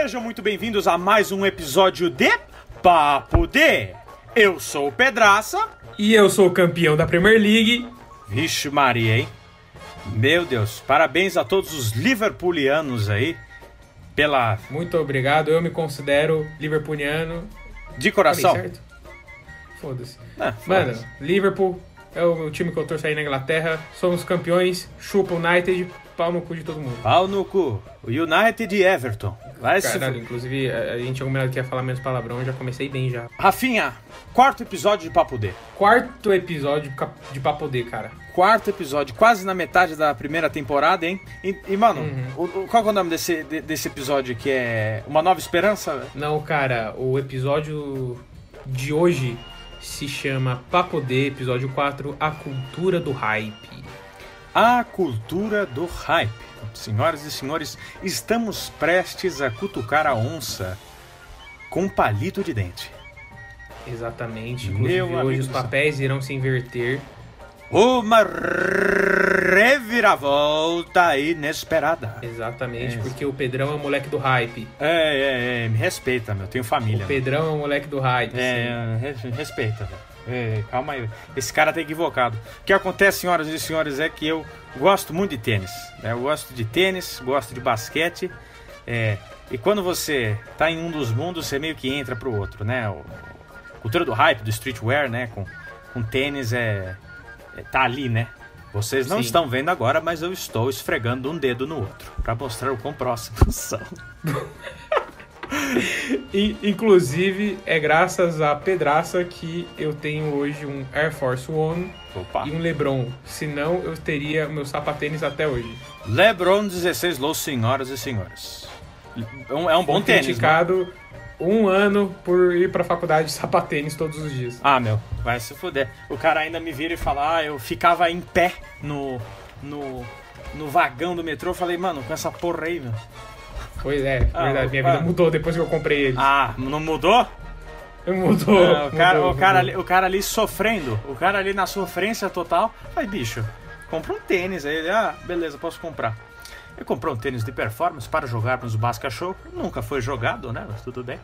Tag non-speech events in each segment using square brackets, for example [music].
Sejam muito bem-vindos a mais um episódio de Papo D. Eu sou o Pedraça. E eu sou o campeão da Premier League. Vixe Maria, hein? Meu Deus, parabéns a todos os liverpoolianos aí pela... Muito obrigado, eu me considero liverpooliano. De coração. Falei certo? Foda-se. Ah, Mano. Liverpool é o time que eu torço aí na Inglaterra. Somos campeões, chupa United, pau no cu de todo mundo. Pau no cu. O United e Everton. Vai se Caralho, fu- inclusive a gente tinha combinado que ia falar menos palavrão, eu já comecei bem já. Rafinha, quarto episódio de Papo D. Quarto episódio de Papo D, cara. Quarto episódio, quase na metade da primeira temporada, hein? E, e, mano, Uhum. o- qual é o nome desse, de- desse episódio que é Uma Nova Esperança? Não, cara, o episódio de hoje se chama Papo D, episódio 4, A Cultura do Hype. A cultura do hype. Senhoras e senhores, estamos prestes a cutucar a onça com palito de dente. Exatamente. Meu Inclusive, amigo hoje os papéis irão se inverter. Uma reviravolta inesperada. Exatamente, É. porque o Pedrão é o moleque do hype. É, é, é, me respeita, meu. Tenho família. O Pedrão é o moleque do hype. sim. É, re- respeita, velho. É, calma aí. Esse cara tá equivocado. O que acontece, senhoras e senhores, é que eu gosto muito de tênis. né? Eu gosto de tênis, gosto de basquete. é, e quando você tá em um dos mundos, você meio que entra pro outro, né? O, a cultura do hype, do streetwear, né? Com, com tênis é, é- tá ali, né? Vocês não Sim. estão vendo agora, mas eu estou esfregando um dedo no outro pra mostrar o quão próximos [laughs] são. [laughs] [laughs] E, inclusive, é graças a Pedraça que eu tenho hoje um Air Force One Opa. e um Lebron. Senão, eu teria meu sapatênis até hoje. LeBron 16 Low, senhoras e senhores. É um, é um bom Fui tênis, né? criticado um ano por ir pra faculdade de sapatênis todos os dias. Ah, meu, vai se fuder. O cara ainda me vira e fala, ah, eu ficava em pé no, no, no vagão do metrô. Eu falei, mano, com essa porra aí, meu. Pois é, Ah, verdade. Minha ah. vida mudou depois que eu comprei ele. Ah, não mudou? Mudou. Ah, o, cara, mudou, o, cara mudou. ali, o cara ali sofrendo, o cara ali na sofrência total. Aí, bicho, compra um tênis. Aí ele, ah, beleza, posso comprar. Ele comprou um tênis de performance para jogarmos o Basca Show. Nunca foi jogado, né? Mas tudo bem.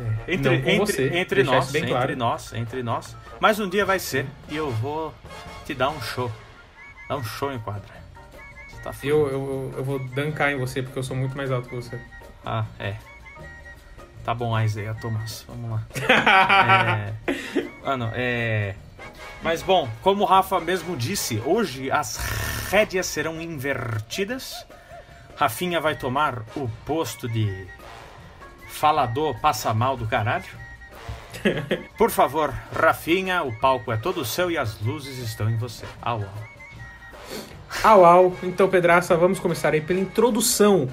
É, Entre, entre, você, entre nós, entre claro. nós, entre nós. Mas um dia vai ser e eu vou te dar um show. Dar um show em quadra. Tá fudido. Eu, eu, eu vou dancar em você porque eu sou muito mais alto que você. Ah, é. Tá bom, Isaiah Thomas. Vamos lá. [laughs] é... Mano, é. Mas bom, como o Rafa mesmo disse, hoje as rédeas serão invertidas. Rafinha vai tomar o posto de falador passa mal do caralho. [laughs] Por favor, Rafinha, o palco é todo seu e as luzes estão em você. Au, au. Au, au. Então, Pedraça, vamos começar aí pela introdução.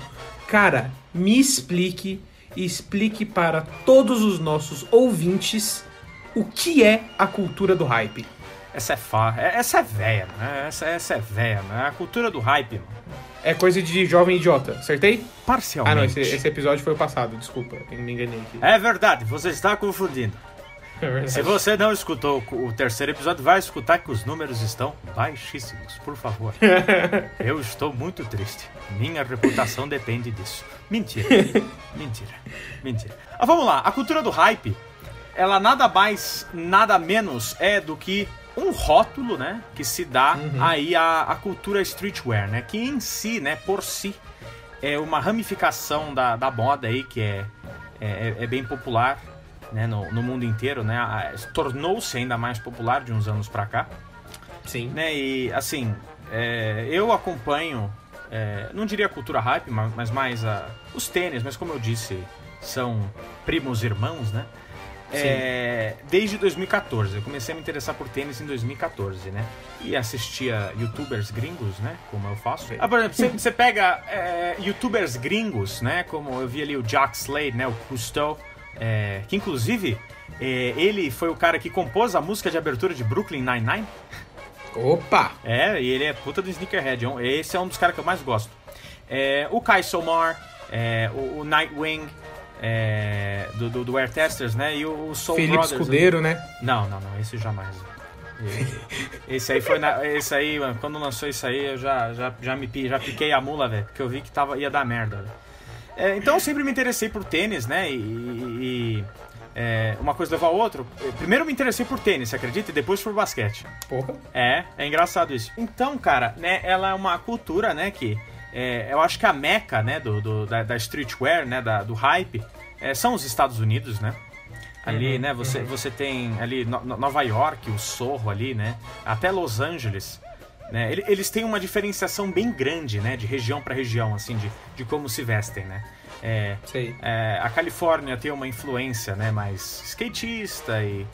Cara, me explique e explique para todos os nossos ouvintes o que é a cultura do hype. Essa é fá, é- essa é véia, né? Essa, essa é véia, né? A cultura do hype. É coisa de jovem idiota, acertei? Parcialmente. Ah, não, esse, esse episódio foi o passado, desculpa, me enganei aqui. É verdade, você está confundindo. É. Se você não escutou o terceiro episódio, vai escutar que os números estão baixíssimos, por favor. [laughs] Eu estou muito triste. Minha reputação depende disso. Mentira. [laughs] Mentira. Mentira. Ah, vamos lá. A cultura do hype, ela nada mais, nada menos é do que um rótulo, né, que se dá aí à, à cultura streetwear, né, que em si, né, por si, é uma ramificação da, da moda aí que é, é, é bem popular né, no, no mundo inteiro, né? Tornou-se ainda mais popular de uns anos pra cá, Sim. né? E assim, é, eu acompanho, é, não diria a cultura hype, ma- mas mais a, os tênis, mas como eu disse, são primos irmãos, né? É, desde 2014, eu comecei a me interessar por tênis em 2014, né? E assistia youtubers gringos, né? Como eu faço. Ah, por exemplo, você, você pega é, youtubers gringos, né? Como eu vi ali o Jack Slade, né? O Cousteau, é, que inclusive é, ele foi o cara que compôs a música de abertura de Brooklyn Nine-Nine. Opa! É, e ele é puta do sneakerhead. é Esse é um dos caras que eu mais gosto. É, o Kai Somar, é, o, o Nightwing, é, do, do, do Air Testers, né? E o, o Soul Felipe Brothers. Escudeiro, né? Não, não, não, esse jamais. Esse aí foi na, esse aí, mano, quando lançou isso aí, eu já já já me já piquei a mula, velho, porque eu vi que tava ia dar merda. velho. É, então eu sempre me interessei por tênis, né? E, e- é, uma coisa levou a outra. Primeiro eu me interessei por tênis, você acredita? E depois por basquete. Porra. É, é engraçado isso. Então, cara, né, ela é uma cultura, né, que é, eu acho que a meca, né, do, do- da, da streetwear, né, da- do hype, é, são os Estados Unidos, né? Ali, Uhum, né, você, você tem ali No- Nova York, o Sorro ali, né, até Los Angeles, né, ele- eles têm uma diferenciação bem grande, né, de região para região, assim, de, de como se vestem, né. É, é, a Califórnia tem uma influência, né, mais skatista e...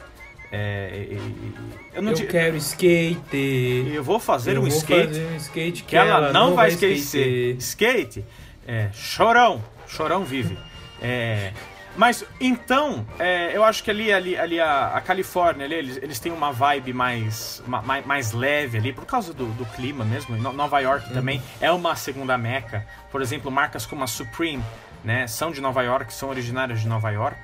é, e- e- eu não Eu di- quero skate. eu vou fazer eu um vou skate fazer um skate que ela, não, vai skater. esquecer. Skate, é, chorão, chorão vive. É, mas então, é, eu acho que ali, ali, ali a, a Califórnia, ali, eles, eles têm uma vibe mais, ma- mais, mais leve ali, por causa do, do clima mesmo. No- Nova York também é uma segunda meca. Por exemplo, marcas como a Supreme, né, são de Nova York, são originárias de Nova York.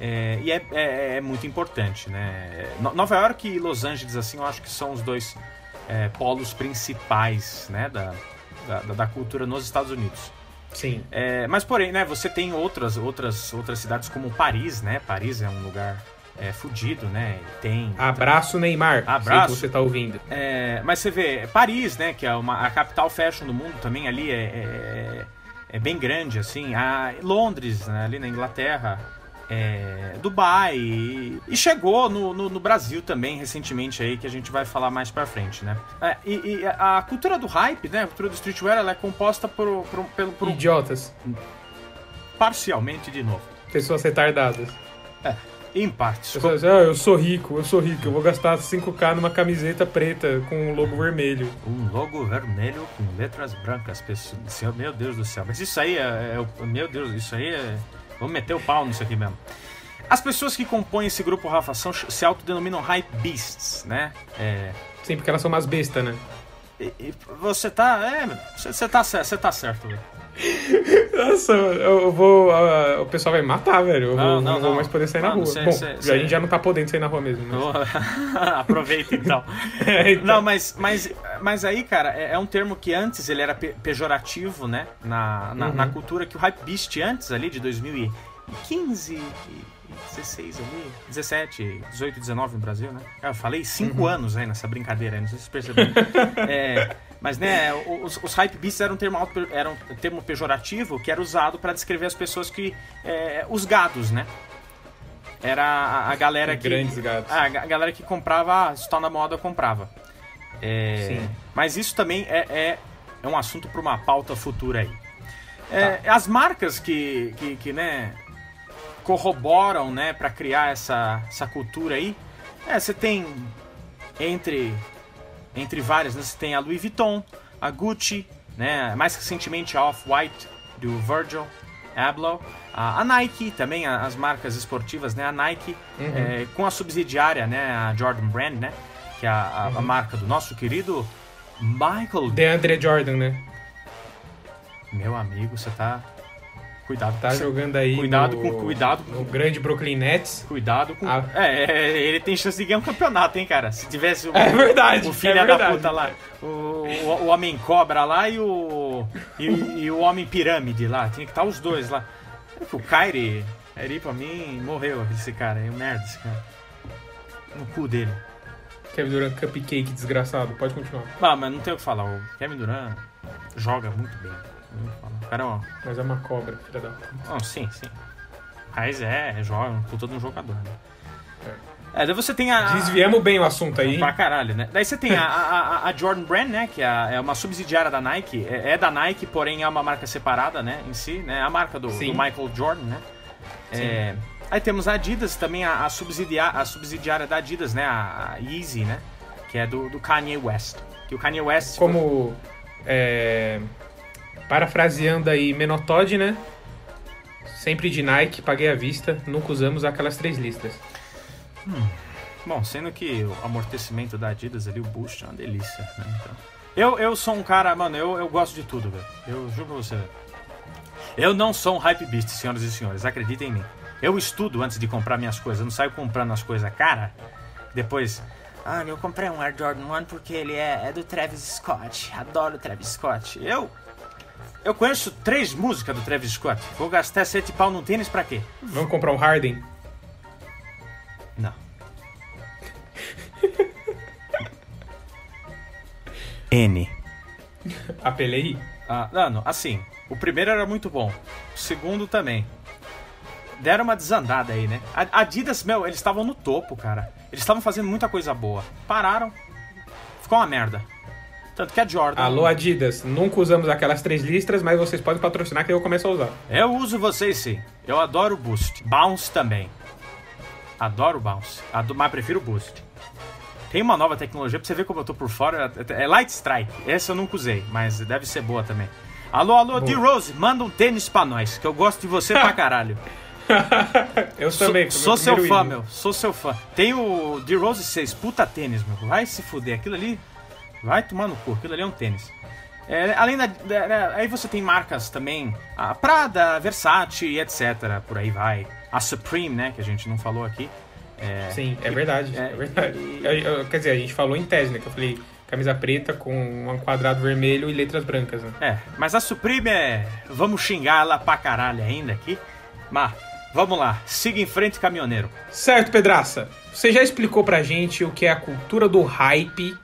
É, e é, é- é muito importante, né? No- Nova York e Los Angeles, assim, eu acho que são os dois é, polos principais, né, da, da, da cultura nos Estados Unidos. Sim. É, mas porém, né, você tem outras, outras, outras cidades como Paris, né? Paris é um lugar é, fudido, né? Tem. Abraço, Neymar. Abraço. Você tá ouvindo. É, mas você vê, Paris, né, que é uma, a capital fashion do mundo também ali é, é, é bem grande, assim. A, Londres, né, ali na Inglaterra, é, Dubai e, e chegou no, no, no Brasil também recentemente aí, que a gente vai falar mais pra frente, né. É, e, e a cultura do hype, né, a cultura do streetwear, ela é composta por, por, pelo, por Idiotas. parcialmente de novo. Pessoas retardadas. Em partes. Pessoas, ah, eu sou rico, eu sou rico, eu vou gastar 5k numa camiseta preta com um logo vermelho. Um logo vermelho com letras brancas, pessoal. Meu Deus do céu. Mas isso aí é, é Meu Deus, isso aí é. Vamos meter o pau nisso aqui mesmo. As pessoas que compõem esse grupo Rafa são, se autodenominam Hype Beasts, né? É, Sim, porque elas são umas bestas, né? e- e você tá. É, você você tá, você tá certo, velho. Nossa, eu vou. ah, o pessoal vai me matar, velho. Eu Não, vou, não, não, vou mais poder sair na Mano, rua. cê- Bom, cê- a cê- gente já não tá podendo sair na rua mesmo. Mas... [laughs] Aproveita então. [laughs] É, então. Não, mas, mas, mas aí, cara, é, é um termo que antes ele era pe- pejorativo, né? Na, na, Uhum. na cultura, que o Hype Beast antes ali, de 2015 e 16 ali, 17, 18, 19 no Brasil, né? Eu falei 5 Uhum. anos aí nessa brincadeira, não sei se vocês perceberam. [laughs] É, mas, né, os, os Hype Beasts eram um, termo, auto- era um termo pejorativo que era usado para descrever as pessoas que... é, os gados, né? Era a, a galera que... Grandes gatos. Ah, a ga- galera que comprava, ah, se tá na moda, comprava. É, Sim. Mas isso também é, é, é um assunto para uma pauta futura aí. É, As marcas que, que, que, né, corroboram né, para criar essa, essa cultura aí, é, você tem entre, entre várias, né, você tem a Louis Vuitton, a Gucci, né, mais recentemente a Off-White do Virgil Abloh, a, Nike também, a- as marcas esportivas, né, a Nike Uhum. é, com a subsidiária, né, a Jordan Brand, né, que é a, a- a Uhum. marca do nosso querido Michael. DeAndre Jordan, né? Meu amigo, você tá cuidado Tá jogando aí. Cuidado no, com- cuidado com- No grande Brooklyn Nets. Cuidado com. Ah. É, ele tem chance de ganhar um campeonato, hein, cara? Se tivesse o, É verdade. o filho é da puta lá, o, o, o Homem Cobra lá e o. E, e o Homem Pirâmide lá, tinha que estar os dois lá. O Kyrie, Kyrie pra mim, morreu esse cara, é um merda esse cara. No cu dele. Kevin Durant Cupcake desgraçado. Pode continuar. Ah, mas não tem o que falar, o Kevin Durant joga muito bem. O cara, ó. Mas é uma cobra, filha da puta. Não, sim, sim. Mas é, é joga, um puta de um jogador, né? É, daí você tem a. Desviamos bem o assunto aí. Pra caralho, né? Daí você tem a, a, a- Jordan Brand, né? Que é, é uma subsidiária da Nike. É, é da Nike, porém é uma marca separada, né? Em si, né? A marca do, do. Michael Jordan, né? É, aí temos a Adidas, também a, a, subsidia, a subsidiária da Adidas, né? A, a Yeezy, né? Que é do, do Kanye West. Que o Kanye West... Como. É, parafraseando aí Menotod, né? Sempre de Nike, paguei à vista, nunca usamos aquelas três listas. Bom, sendo que o amortecimento da Adidas ali, o boost, é uma delícia, né? Então, eu, eu sou um cara, mano, eu, eu gosto de tudo, velho. Eu juro pra você. Eu não sou um hype beast, senhoras e senhores, acreditem em mim. Eu estudo antes de comprar minhas coisas, eu não saio comprando as coisas cara. Depois, ah, eu comprei um Air Jordan 1 porque ele é, é do Travis Scott. Adoro o Travis Scott. Eu Eu conheço três músicas do Travis Scott. Vou gastar sete pau num tênis pra quê? Vamos comprar um Harden? Não. [laughs] N. [laughs] Apelei? Ah, não, não, assim, o primeiro era muito bom. O segundo também. Deram uma desandada aí, né? A Adidas, meu, eles estavam no topo, cara. Eles estavam fazendo muita coisa boa. Pararam. Ficou uma merda. Tanto que a Jordan. Alô, Adidas. Nunca usamos aquelas três listras, mas vocês podem patrocinar que eu começo a usar. Eu uso vocês sim. Eu adoro o Boost. Bounce também. Adoro o Bounce. Ado- mas prefiro o Boost. Tem uma nova tecnologia pra você ver como eu tô por fora. É Light Strike. Essa eu nunca usei, mas deve ser boa também. Alô, alô, D-Rose, manda um tênis pra nós, que eu gosto de você pra [laughs] caralho. eu Sou, também. sou meu seu fã, ídolo. meu. Sou seu fã. Tem o D-Rose 6, puta tênis, meu. Vai se fuder. Aquilo ali vai tomar no cu. Aquilo ali é um tênis. É, além da, da- da- Aí você tem marcas também. A Prada, Versace etc. Por aí vai. A Supreme, né? Que a gente não falou aqui. É, Sim, é verdade. É, É, verdade. Eu- eu- quer dizer, a gente falou em tese, né? Que eu falei camisa preta com um quadrado vermelho e letras brancas, né? É, mas a Supreme é. Vamos xingar ela pra caralho ainda aqui. Mas, vamos lá. Siga em frente, caminhoneiro. Certo, Pedraça. Você já explicou pra gente o que é a cultura do hype,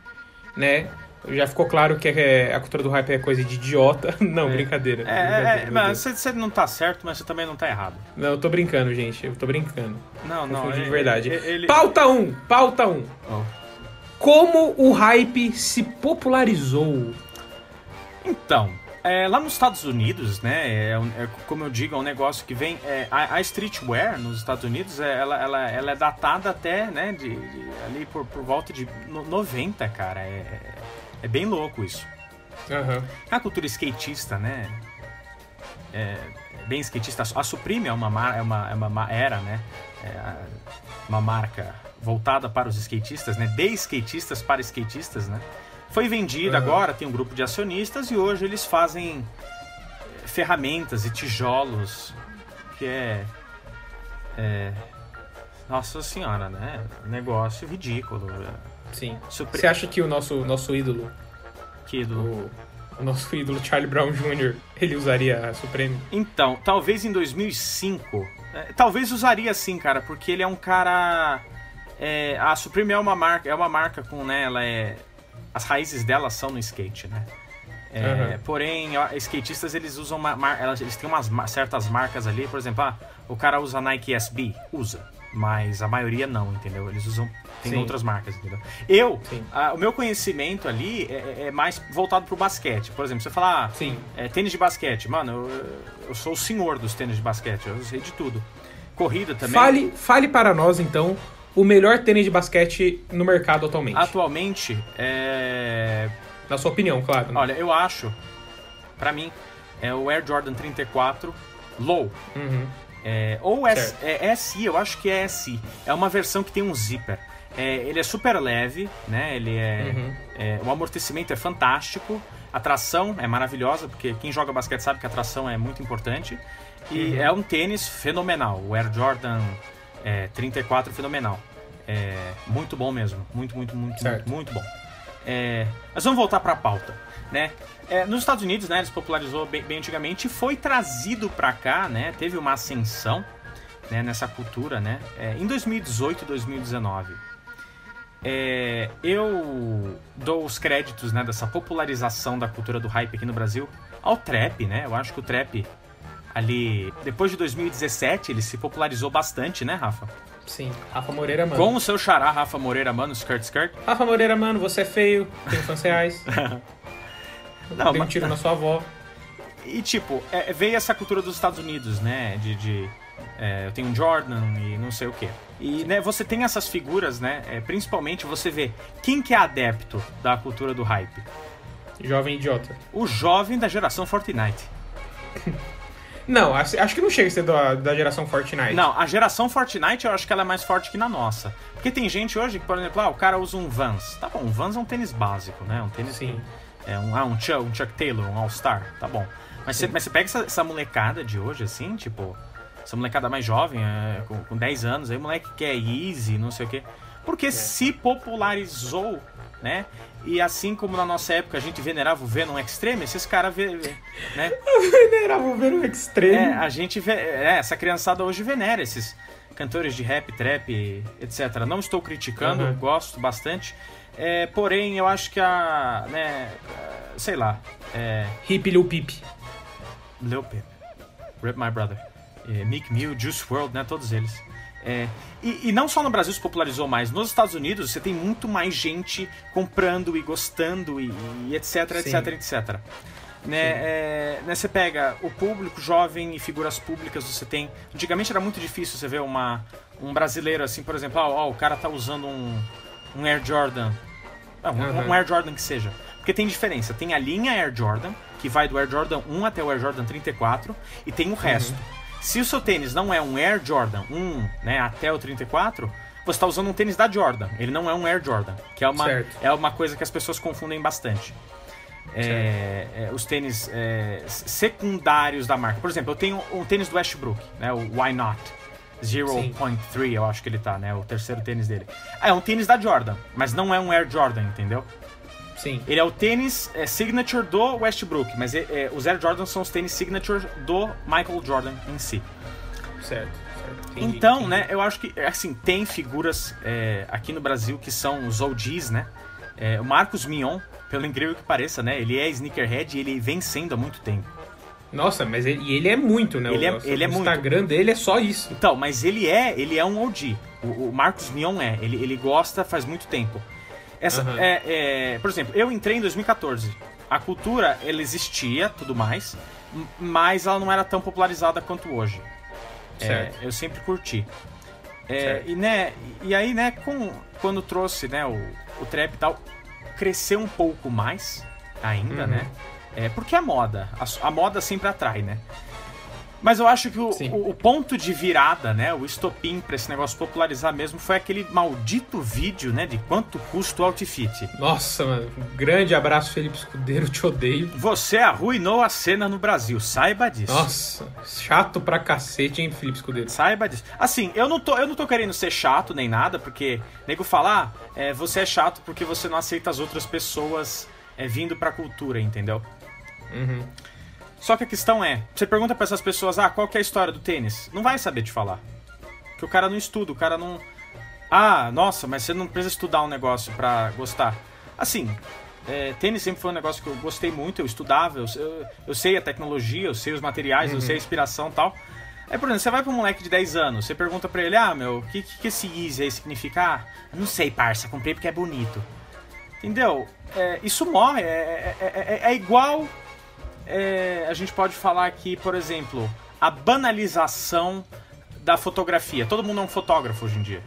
né? Já ficou claro que é- a cultura do hype é coisa de idiota. [laughs] Não, brincadeira. É, brincadeira, é, mas você, você não tá certo, mas você também não tá errado. Não, eu tô brincando, gente. Eu tô brincando. Não, não. Confundi de ele- verdade. ele- Pauta 1, pauta 1. Oh. Como o hype se popularizou? Então, é, lá nos Estados Unidos, né, é, é, como eu digo, é um negócio que vem. é, a, a streetwear nos Estados Unidos, é, ela, ela, ela é datada até, né, de, de- ali por, por volta de no- 90, cara. É, é- é bem louco isso. Aham. A cultura skatista, né? É, bem skatista. A Supreme é uma, mar, é uma, é uma ma- era, né? É uma marca voltada para os skatistas, né? De skatistas para skatistas, né? Foi vendida Aham. agora, tem um grupo de acionistas e hoje eles fazem eh, ferramentas e tijolos, que é, é nossa senhora, né? Negócio ridículo. é, Sim. Supre- Você acha que o nosso, nosso ídolo, que do- o, o nosso ídolo Charlie Brown Jr., ele usaria a Supreme? Então, talvez em 2005. é, talvez usaria sim, cara, porque ele é um cara. é, a Supreme é uma marca, é uma marca com, né, ela é. As raízes dela são no skate, né? É, Aham. Porém, skatistas eles usam uma, eles têm umas ma- certas marcas ali, por exemplo, ah, o cara usa Nike SB, usa, mas a maioria não, entendeu? Eles usam tem Sim. outras marcas, entendeu? Eu, o meu conhecimento ali é, é mais voltado pro basquete. Por exemplo, você falar, ah, Sim. é, tênis de basquete, mano, eu, eu sou o senhor dos tênis de basquete, eu sei de tudo. Corrida também. Fale, fale para nós, então, o melhor tênis de basquete no mercado atualmente. Atualmente, é, Na sua opinião, claro. né? olha, eu acho, pra mim, é o Air Jordan 34 Low. Uhum. É, ou S, é SI, eu acho que é SI. É uma versão que tem um zíper. É, ele é super leve, né? Ele é, Uhum. é- O amortecimento é fantástico. A tração é maravilhosa, porque quem joga basquete sabe que a tração é muito importante. E Uhum. é um tênis fenomenal. O Air Jordan é, 34 fenomenal. É muito bom mesmo. Muito, muito, muito, muito, muito bom. É, mas vamos voltar para a pauta, né? É, nos Estados Unidos, né, eles popularizou bem, bem antigamente e foi trazido para cá, né? Teve uma ascensão né, nessa cultura, né? é, em 2018 e 2019. É, eu dou os créditos né, dessa popularização da cultura do hype aqui no Brasil ao trap, né? Eu acho que o trap ali depois de 2017 ele se popularizou bastante, né, Rafa? Sim. Rafa Moreira, mano. Com o seu xará Rafa Moreira, mano, skirt skirt. Rafa Moreira, mano, você é feio, tem fãs reais. [laughs] Não, Dei um mas- tiro na sua avó. E tipo, é, veio essa cultura dos Estados Unidos, né? De. de, é, eu tenho um Jordan e não sei o quê. E né, você tem essas figuras, né? é, principalmente você vê quem que é adepto da cultura do hype. Jovem idiota. O jovem da geração Fortnite. [laughs] Não, acho que não chega a ser da, da geração Fortnite. Não, a geração Fortnite eu acho que ela é mais forte que na nossa. Porque tem gente hoje que, por exemplo, ah, o cara usa um Vans. Tá bom, um Vans é um tênis básico, né? Um tênis. Sim. É um, ah, um, Chuck, um Chuck Taylor, um All-Star, tá bom. Mas você, mas você pega essa, essa molecada de hoje, assim, tipo, essa molecada mais jovem, é, com, com 10 anos, aí o moleque quer Easy, não sei o quê. porque se popularizou, né? E assim como na nossa época a gente venerava o Venom Extreme, esses caras, né? [laughs] venerava o Venom Extreme. É, a gente vê, é, essa criançada hoje venera esses cantores de rap, trap, etc. Não estou criticando, Uhum. gosto bastante. É, porém, eu acho que a, né, sei lá, é, Hip Lil Peep. Lil Peep, Rip My Brother, é, Meek Mill, Juice WRLD, né, todos eles. É, e, e não só no Brasil se popularizou mais, nos Estados Unidos você tem muito mais gente comprando e gostando e, e etc, Sim. etc, etc. Né, é, né, você pega o público jovem e figuras públicas, você tem... Antigamente era muito difícil você ver uma, um brasileiro assim, por exemplo, ó, ó, o cara tá usando um, um Air Jordan, ah, um, Uhum. um Air Jordan que seja. Porque tem diferença, tem a linha Air Jordan, que vai do Air Jordan 1 até o Air Jordan 34, e tem o resto. Se o seu tênis não é um Air Jordan 1 né, até o 34, você está usando um tênis da Jordan. Ele não é um Air Jordan, que é uma, Certo. é uma coisa que as pessoas confundem bastante. É, é, os tênis é, secundários da marca. Por exemplo, eu tenho um tênis do Westbrook, né, o Why Not 0.3, eu acho que ele tá, né, o terceiro tênis dele. Ah, é um tênis da Jordan, mas não é um Air Jordan, entendeu? Sim. Ele é o tênis é, signature do Westbrook, mas é, é, os Air Jordan são os tênis signature do Michael Jordan em si. Certo. certo. Entendi, Então, entendi. né, eu acho que, assim, tem figuras é, aqui no Brasil que são os OGs, né? É, o Marcos Mion, pelo incrível que pareça, né? Ele é sneakerhead e ele vem sendo há muito tempo. Nossa, mas ele, ele é muito, né? Ele é- o, ele é o muito. Instagram dele é só isso. Então, mas ele é, ele é um OG. O, o Marcos Mion é, ele, ele gosta faz muito tempo. Essa, Aham. é, é, por exemplo, eu entrei em 2014. A cultura, ela existia, tudo mais, mas ela não era tão popularizada quanto hoje. É, eu sempre curti. É, e, né, e aí, né, com, quando trouxe né, o, o trap e tal, cresceu um pouco mais ainda, Uhum. né? É, porque a moda, a, a moda sempre atrai, né? Mas eu acho que o, o, o ponto de virada, né, o estopim pra esse negócio popularizar mesmo foi aquele maldito vídeo, né, de quanto custa o outfit. Nossa, mano. Um grande abraço, Felipe Escudeiro. Te odeio. Você arruinou a cena no Brasil, saiba disso. Nossa, chato pra cacete, hein, Felipe Escudeiro? Saiba disso. Assim, eu não tô, eu não tô querendo ser chato nem nada, porque nego falar, é, você é chato porque você não aceita as outras pessoas é, vindo pra cultura, entendeu? Uhum. Só que a questão é, você pergunta pra essas pessoas, ah, qual que é a história do tênis? Não vai saber te falar. Porque o cara não estuda, o cara não. Ah, nossa, mas você não precisa estudar um negócio pra gostar. Assim, é, tênis sempre foi um negócio que eu gostei muito, eu estudava, eu, eu, eu sei a tecnologia, eu sei os materiais, eu sei a inspiração e tal. Aí, por exemplo, você vai pra um moleque de 10 anos, você pergunta pra ele, ah, meu, o que, que, que esse Easy aí significa? Ah, não sei, parça, comprei porque é bonito. Entendeu? É, isso morre, é, é, é- é igual é, a gente pode falar aqui, por exemplo, a banalização da fotografia. Todo mundo é um fotógrafo hoje em dia.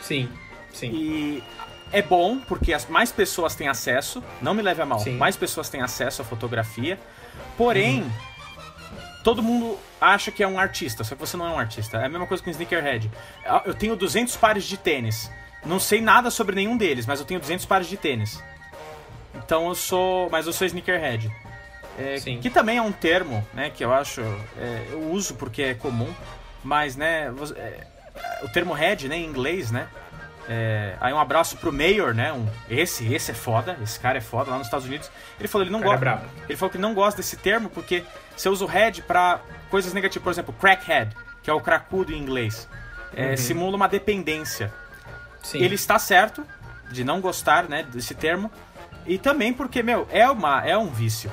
Sim, sim. E é bom porque as mais pessoas têm acesso, não me leve a mal, Sim. mais pessoas têm acesso à fotografia. Porém, todo mundo acha que é um artista, só que você não é um artista. É a mesma coisa com sneakerhead. Eu tenho 200 pares de tênis. Não sei nada sobre nenhum deles, mas eu tenho 200 pares de tênis. Então eu sou, mas eu sou sneakerhead. É, que também é um termo, né, que eu acho, é, eu uso porque é comum, mas, né, você- é, o termo head, né, em inglês, né, é, aí um abraço pro Mayor, né, um, esse, esse é foda, esse cara é foda lá nos Estados Unidos, ele falou, ele não é gosta, ele falou que não gosta desse termo porque você usa o head pra coisas negativas, por exemplo, crackhead, que é o cracudo em inglês, é, Uhum. simula uma dependência, Sim. ele está certo de não gostar, né, desse termo, e também porque, meu, é, uma, é um vício.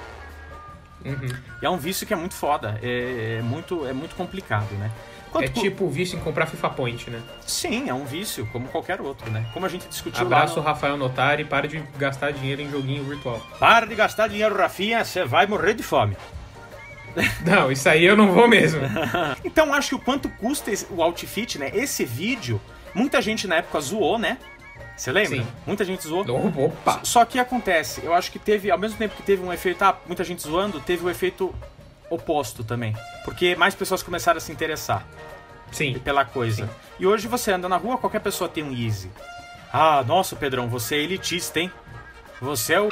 Uhum. E é um vício que é muito foda, é, é muito, é muito complicado, né? Quanto É tipo o vício em comprar FIFA Point, né? Sim, é um vício, como qualquer outro, né? Como a gente discutiu Abraço, lá. No... Rafael Notari, para de gastar dinheiro em joguinho virtual. Para de gastar dinheiro, Rafinha, você vai morrer de fome. [laughs] Não, isso aí eu não vou mesmo. Então acho que o quanto custa esse- o outfit, né? Esse vídeo, muita gente na época zoou, né? Você lembra? Sim. Muita gente zoou. Opa! Só que acontece, eu acho que teve, ao mesmo tempo que teve um efeito, ah, muita gente zoando, teve o efeito oposto também. Porque mais pessoas começaram a se interessar. Sim. pela coisa. Sim. E hoje você anda na rua, qualquer pessoa tem um Easy. Ah, nossa, Pedrão, você é elitista, hein? Você é o.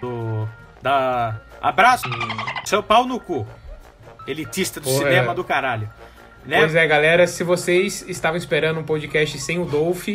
Do, da. Abraço! Seu pau no cu. Elitista do cinema é. do caralho. Né? Pois é, galera, se vocês estavam esperando um podcast sem o Dolph,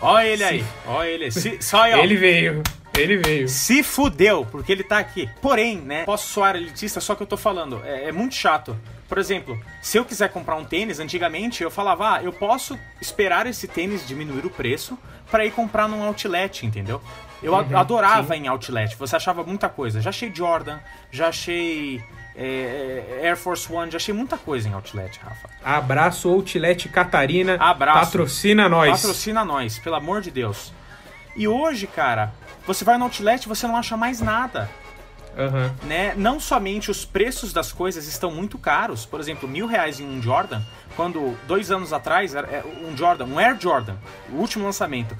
Ó ele aí, ó ele aí. Se, só aí, ó. Ele veio. Ele veio. Se fudeu, porque ele tá aqui. Porém, né? Posso soar elitista, só que eu tô falando. É, é muito chato. Por exemplo, se eu quiser comprar um tênis, antigamente eu falava, ah, eu posso esperar esse tênis diminuir o preço para ir comprar num outlet, entendeu? Eu Uhum, adorava sim. em outlet, você achava muita coisa. Já achei Jordan, já achei é, Air Force One, já achei muita coisa em outlet, Rafa. Abraço, Outlet Catarina. Abraço. Patrocina nós. Patrocina nós, pelo amor de Deus. E hoje, cara, você vai no outlet e você não acha mais nada. Aham. né? Não somente os preços das coisas estão muito caros, por exemplo, mil reais em um Jordan, quando dois anos atrás é, um Jordan, um Air Jordan, o último lançamento,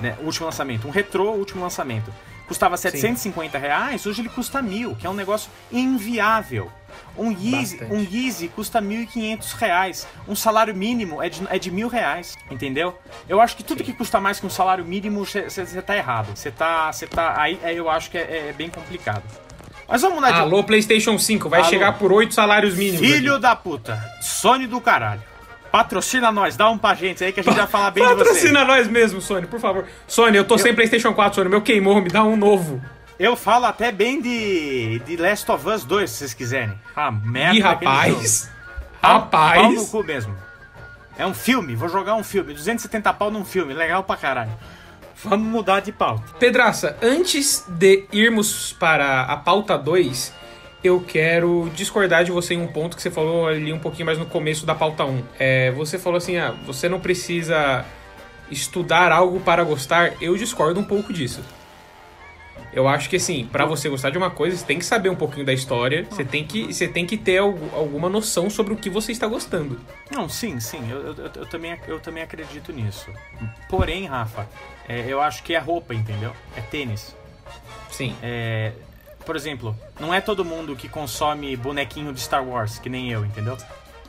né? O último lançamento, um retrô, o último lançamento, custava 750 reais, hoje ele custa mil, que é um negócio inviável. Um Yeezy, Bastante. um Yeezy custa 1.500 reais. Um salário mínimo é de, é de mil reais, entendeu? Eu acho que tudo que custa mais que um salário mínimo, você tá errado. Você tá, você tá aí, eu acho que é, é bem complicado. Mas vamos mudar de Alô, PlayStation 5, vai Alô. chegar por oito salários mínimos. Filho aqui. da puta, Sony do caralho. Patrocina nós, dá um pra gente aí que a gente vai falar bem de você. Patrocina nós mesmo, Sony, por favor. Sony, eu tô sem PlayStation 4, Sony. Meu queimou, me dá um novo. Eu falo até bem de, de Last of Us 2, se vocês quiserem. Ah, merda. Ih, rapaz. jogo. Pau- Pau no Rapaz. cu mesmo. É um filme, vou jogar um filme. 270 pau num filme, legal pra caralho. Vamos mudar de pauta. Pedraça, antes de irmos para a pauta 2, eu quero discordar de você em um ponto que você falou ali um pouquinho mais no começo da pauta 1. É, você falou assim, ah, você não precisa estudar algo para gostar. Eu discordo um pouco disso. Eu acho que assim, pra você gostar de uma coisa, você tem que saber um pouquinho da história, você tem que, você tem que ter algu- alguma noção sobre o que você está gostando. Não, sim, sim, eu, eu, eu também, eu também acredito nisso. Porém, Rafa, é, eu acho que é roupa, entendeu? É tênis. Sim. É, por exemplo, não é todo mundo que consome bonequinho de Star Wars, que nem eu, entendeu?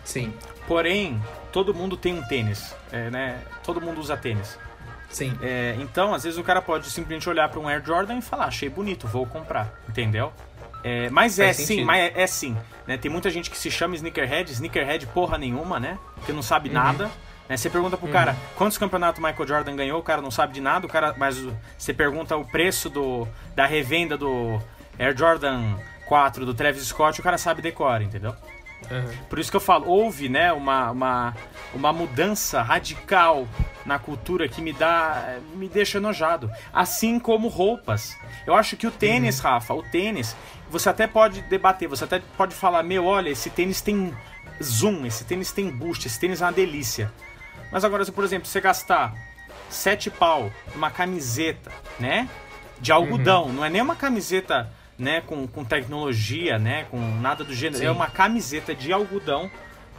Sim. Porém, todo mundo tem um tênis, é, né? Todo mundo usa tênis. Sim. É, então, às vezes o cara pode simplesmente olhar para um Air Jordan e falar, achei bonito, vou comprar, entendeu? É, mas é sim, mas é, é sim. Né? Tem muita gente que se chama sneakerhead, sneakerhead porra nenhuma, né? Que não sabe nada. né? Você pergunta pro cara quantos campeonatos Michael Jordan ganhou, o cara não sabe de nada, o cara, mas você pergunta o preço do, da revenda do Air Jordan 4 do Travis Scott, o cara sabe decora, entendeu? Aham. Por isso que eu falo, houve né, uma, uma, uma mudança radical na cultura que me dá. me deixa enojado. Assim como roupas. Eu acho que o tênis, Rafa, o tênis, você até pode debater, você até pode falar, meu, olha, esse tênis tem zoom, esse tênis tem boost, esse tênis é uma delícia. Mas agora, se por exemplo, você gastar sete pau numa camiseta, né? De algodão, não é nem uma camiseta, né, com, com tecnologia, né, com nada do gênero, Sim. é uma camiseta de algodão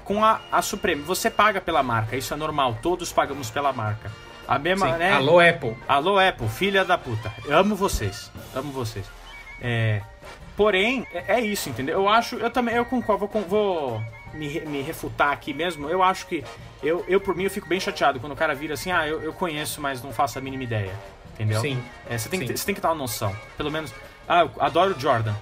com a, a Supreme. Você paga pela marca, isso é normal, todos pagamos pela marca. A mesma, Sim. né? Alô, Apple. Alô, Apple, filha da puta. Eu amo vocês. Amo vocês. É, porém, é, é isso, entendeu? Eu acho, eu também, eu concordo, vou, vou me, me refutar aqui mesmo. Eu acho que, eu, eu por mim, eu fico bem chateado quando o cara vira assim, ah, eu, eu conheço, mas não faço a mínima ideia. Entendeu? Sim. É, você, tem que, Sim. ter- você tem que ter uma noção. Pelo menos, ah, eu adoro o Jordan.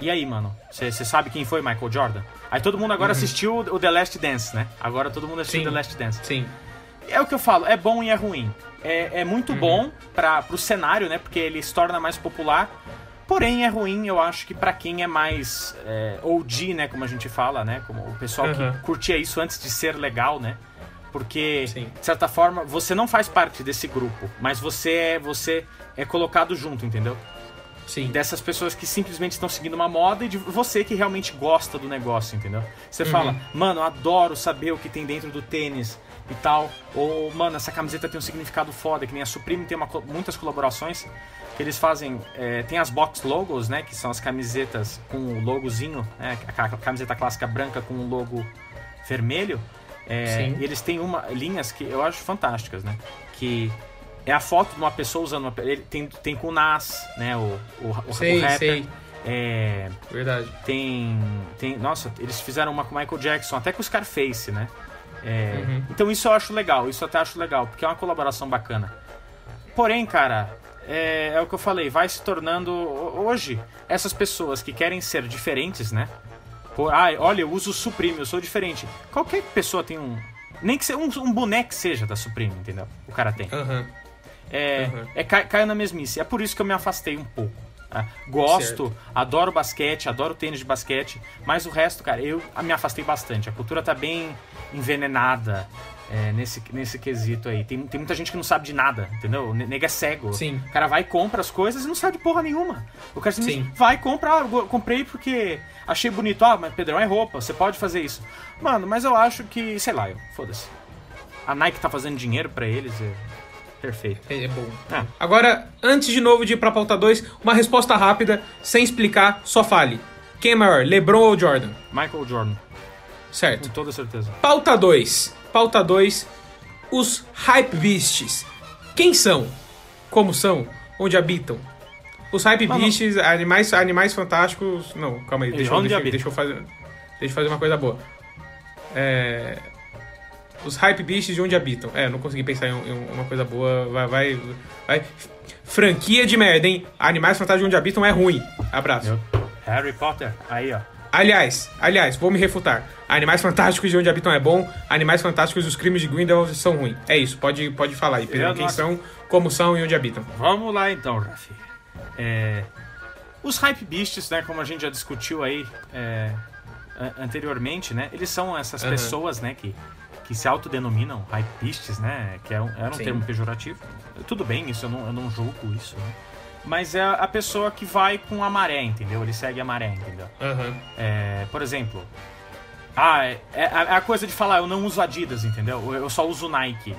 E aí, mano? Você sabe quem foi Michael Jordan? Aí todo mundo agora assistiu o The Last Dance, né? Agora todo mundo assistiu Uhum. Sim. The Last Dance. Sim. É o que eu falo, é bom e é ruim. É, é muito bom para pro cenário, né? Porque ele se torna mais popular. Porém, é ruim, eu acho que pra quem é mais é, OG, né? Como a gente fala, né? Como o pessoal Uhum. que curtia isso antes de ser legal, né? Porque, Sim. de certa forma, você não faz parte desse grupo, mas você é, você é colocado junto, entendeu? Sim. dessas pessoas que simplesmente estão seguindo uma moda e de você que realmente gosta do negócio, entendeu? Você fala, mano, adoro saber o que tem dentro do tênis e tal. Ou, mano, essa camiseta tem um significado foda, que nem a Supreme tem uma muitas colaborações que eles fazem. é, tem as box logos, né? Que são as camisetas com o logozinho, né? A ca- camiseta clássica branca com o logo vermelho. É, e eles têm uma, linhas que eu acho fantásticas, né? Que é a foto de uma pessoa usando uma. Ele tem, tem com o Nas, né? O, o, o, Sei, o rapper. sei. É, Verdade. tem, tem. Nossa, eles fizeram uma com o Michael Jackson, até com o Scarface, né? É, Uhum. Então isso eu acho legal, isso eu até acho legal, porque é uma colaboração bacana. Porém, cara, é, é o que eu falei, vai se tornando. Hoje, essas pessoas que querem ser diferentes, né? Por, ah, olha, eu uso o Supreme, eu sou diferente. Qualquer pessoa tem um, Nem que seja um, um boneco seja da Supreme, entendeu? O cara tem. Aham. É, Uhum. é cai, caiu na mesmice. É por isso que eu me afastei um pouco. tá? Gosto, Certo. adoro basquete, adoro tênis de basquete, mas o resto, cara, eu me afastei bastante. A cultura tá bem envenenada é, nesse, nesse quesito aí. Tem, tem muita gente que não sabe de nada, entendeu? O nega é cego. Sim. O cara vai e compra as coisas e não sabe de porra nenhuma. O cara Sim. vai e compra, ah, eu comprei porque achei bonito. Ah, mas Pedrão é roupa, você pode fazer isso. Mano, mas eu acho que, sei lá, foda-se. A Nike tá fazendo dinheiro pra eles, é perfeito. É, é bom. Ah. Agora, antes de novo de ir pra pauta 2, uma resposta rápida, sem explicar, só fale. Quem é maior, LeBron ou Jordan? Michael Jordan, Certo. com toda certeza. Pauta 2. Pauta 2. Os Hype Beasts. Quem são? Como são? Onde habitam? Os Hype. Beasts, animais, animais fantásticos. Não, calma aí, deixa, deixa, deixa eu fazer. Deixa eu fazer uma coisa boa. É, Os Hype Beasts de onde habitam. É, não consegui pensar em, em uma coisa boa. Vai, vai, vai. Franquia de merda, hein? Animais Fantásticos de onde habitam é ruim. Abraço. Harry Potter, aí ó. Aliás, aliás, vou me refutar. Animais Fantásticos de Onde Habitam é bom, Animais Fantásticos dos Crimes de Grindelwald são ruins. É isso, pode, pode falar aí, Pedro. Quem não- são, como são e onde habitam. Vamos lá então, Rafi. É, os Hype Beasts, né, como a gente já discutiu aí é, anteriormente, né, eles são essas Aham. pessoas, né, que, que se autodenominam Hype Beasts, né, que é um, era um Sim. termo pejorativo. Tudo bem, isso eu não, eu não julgo isso, né. Mas é a pessoa que vai com a maré, entendeu? Ele segue a maré, entendeu? Aham. É, por exemplo, ah, é, é a é a coisa de falar, eu não uso Adidas, entendeu? Eu só uso Nike.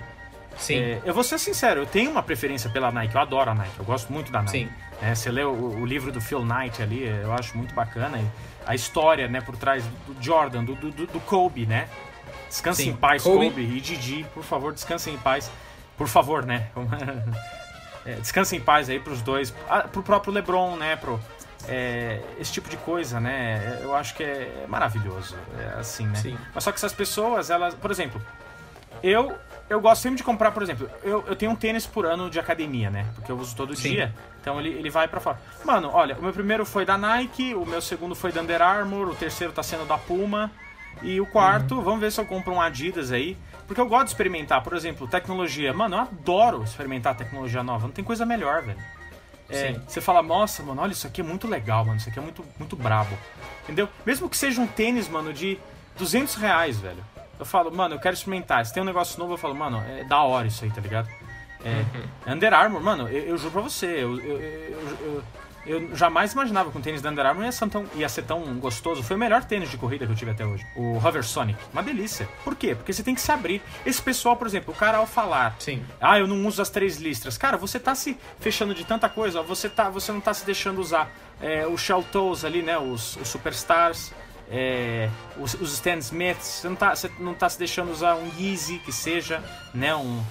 Sim. É, eu vou ser sincero, eu tenho uma preferência pela Nike, eu adoro a Nike, eu gosto muito da Nike. Sim. É, você lê o, o livro do Phil Knight ali, eu acho muito bacana. a história, né, por trás do, do Jordan, do, do, do Kobe, né? Descanse Sim, em paz, Kobe. Kobe. e Didi, por favor, descansem em paz. Por favor, né? [laughs] É, descansem em paz aí pros dois. Ah, pro próprio LeBron, né? Pro, é, esse tipo de coisa, né? Eu acho que é maravilhoso. É assim, né? Sim. Mas só que essas pessoas, elas. Por exemplo, eu, eu gosto sempre de comprar, por exemplo, eu, eu tenho um tênis por ano de academia, né? Porque eu uso todo Sim. dia. Então ele, ele vai pra fora. Mano, olha, o meu primeiro foi da Nike, o meu segundo foi da Under Armour, o terceiro tá sendo da Puma. E o quarto, vamos ver se eu compro um Adidas aí. Porque eu gosto de experimentar, por exemplo, tecnologia. Mano, eu adoro experimentar tecnologia nova. Não tem coisa melhor, velho. É, você fala, nossa, mano, olha, isso aqui é muito legal, mano. Isso aqui é muito, muito brabo. Entendeu? Mesmo que seja um tênis, mano, de 200 reais, velho. Eu falo, mano, eu quero experimentar. Se tem um negócio novo, eu falo, mano, é da hora isso aí, tá ligado? É, Under Armour, mano, eu, eu juro pra você, eu, eu, eu, jamais imaginava que um tênis da Under Armour ia ser, tão, ia ser tão gostoso. Foi o melhor tênis de corrida que eu tive até hoje. O Hover Sonic. Uma delícia. Por quê? Porque você tem que se abrir. Esse pessoal, por exemplo, o cara ao falar, Sim. ah, eu não uso as três listras. Cara, você tá se fechando de tanta coisa, você, tá, você não tá se deixando usar é, os Shell Toes ali, né? Os, os Superstars, é, os, os Stan Smiths, você não, tá, você não tá se deixando usar um Yeezy, que seja, né? Um,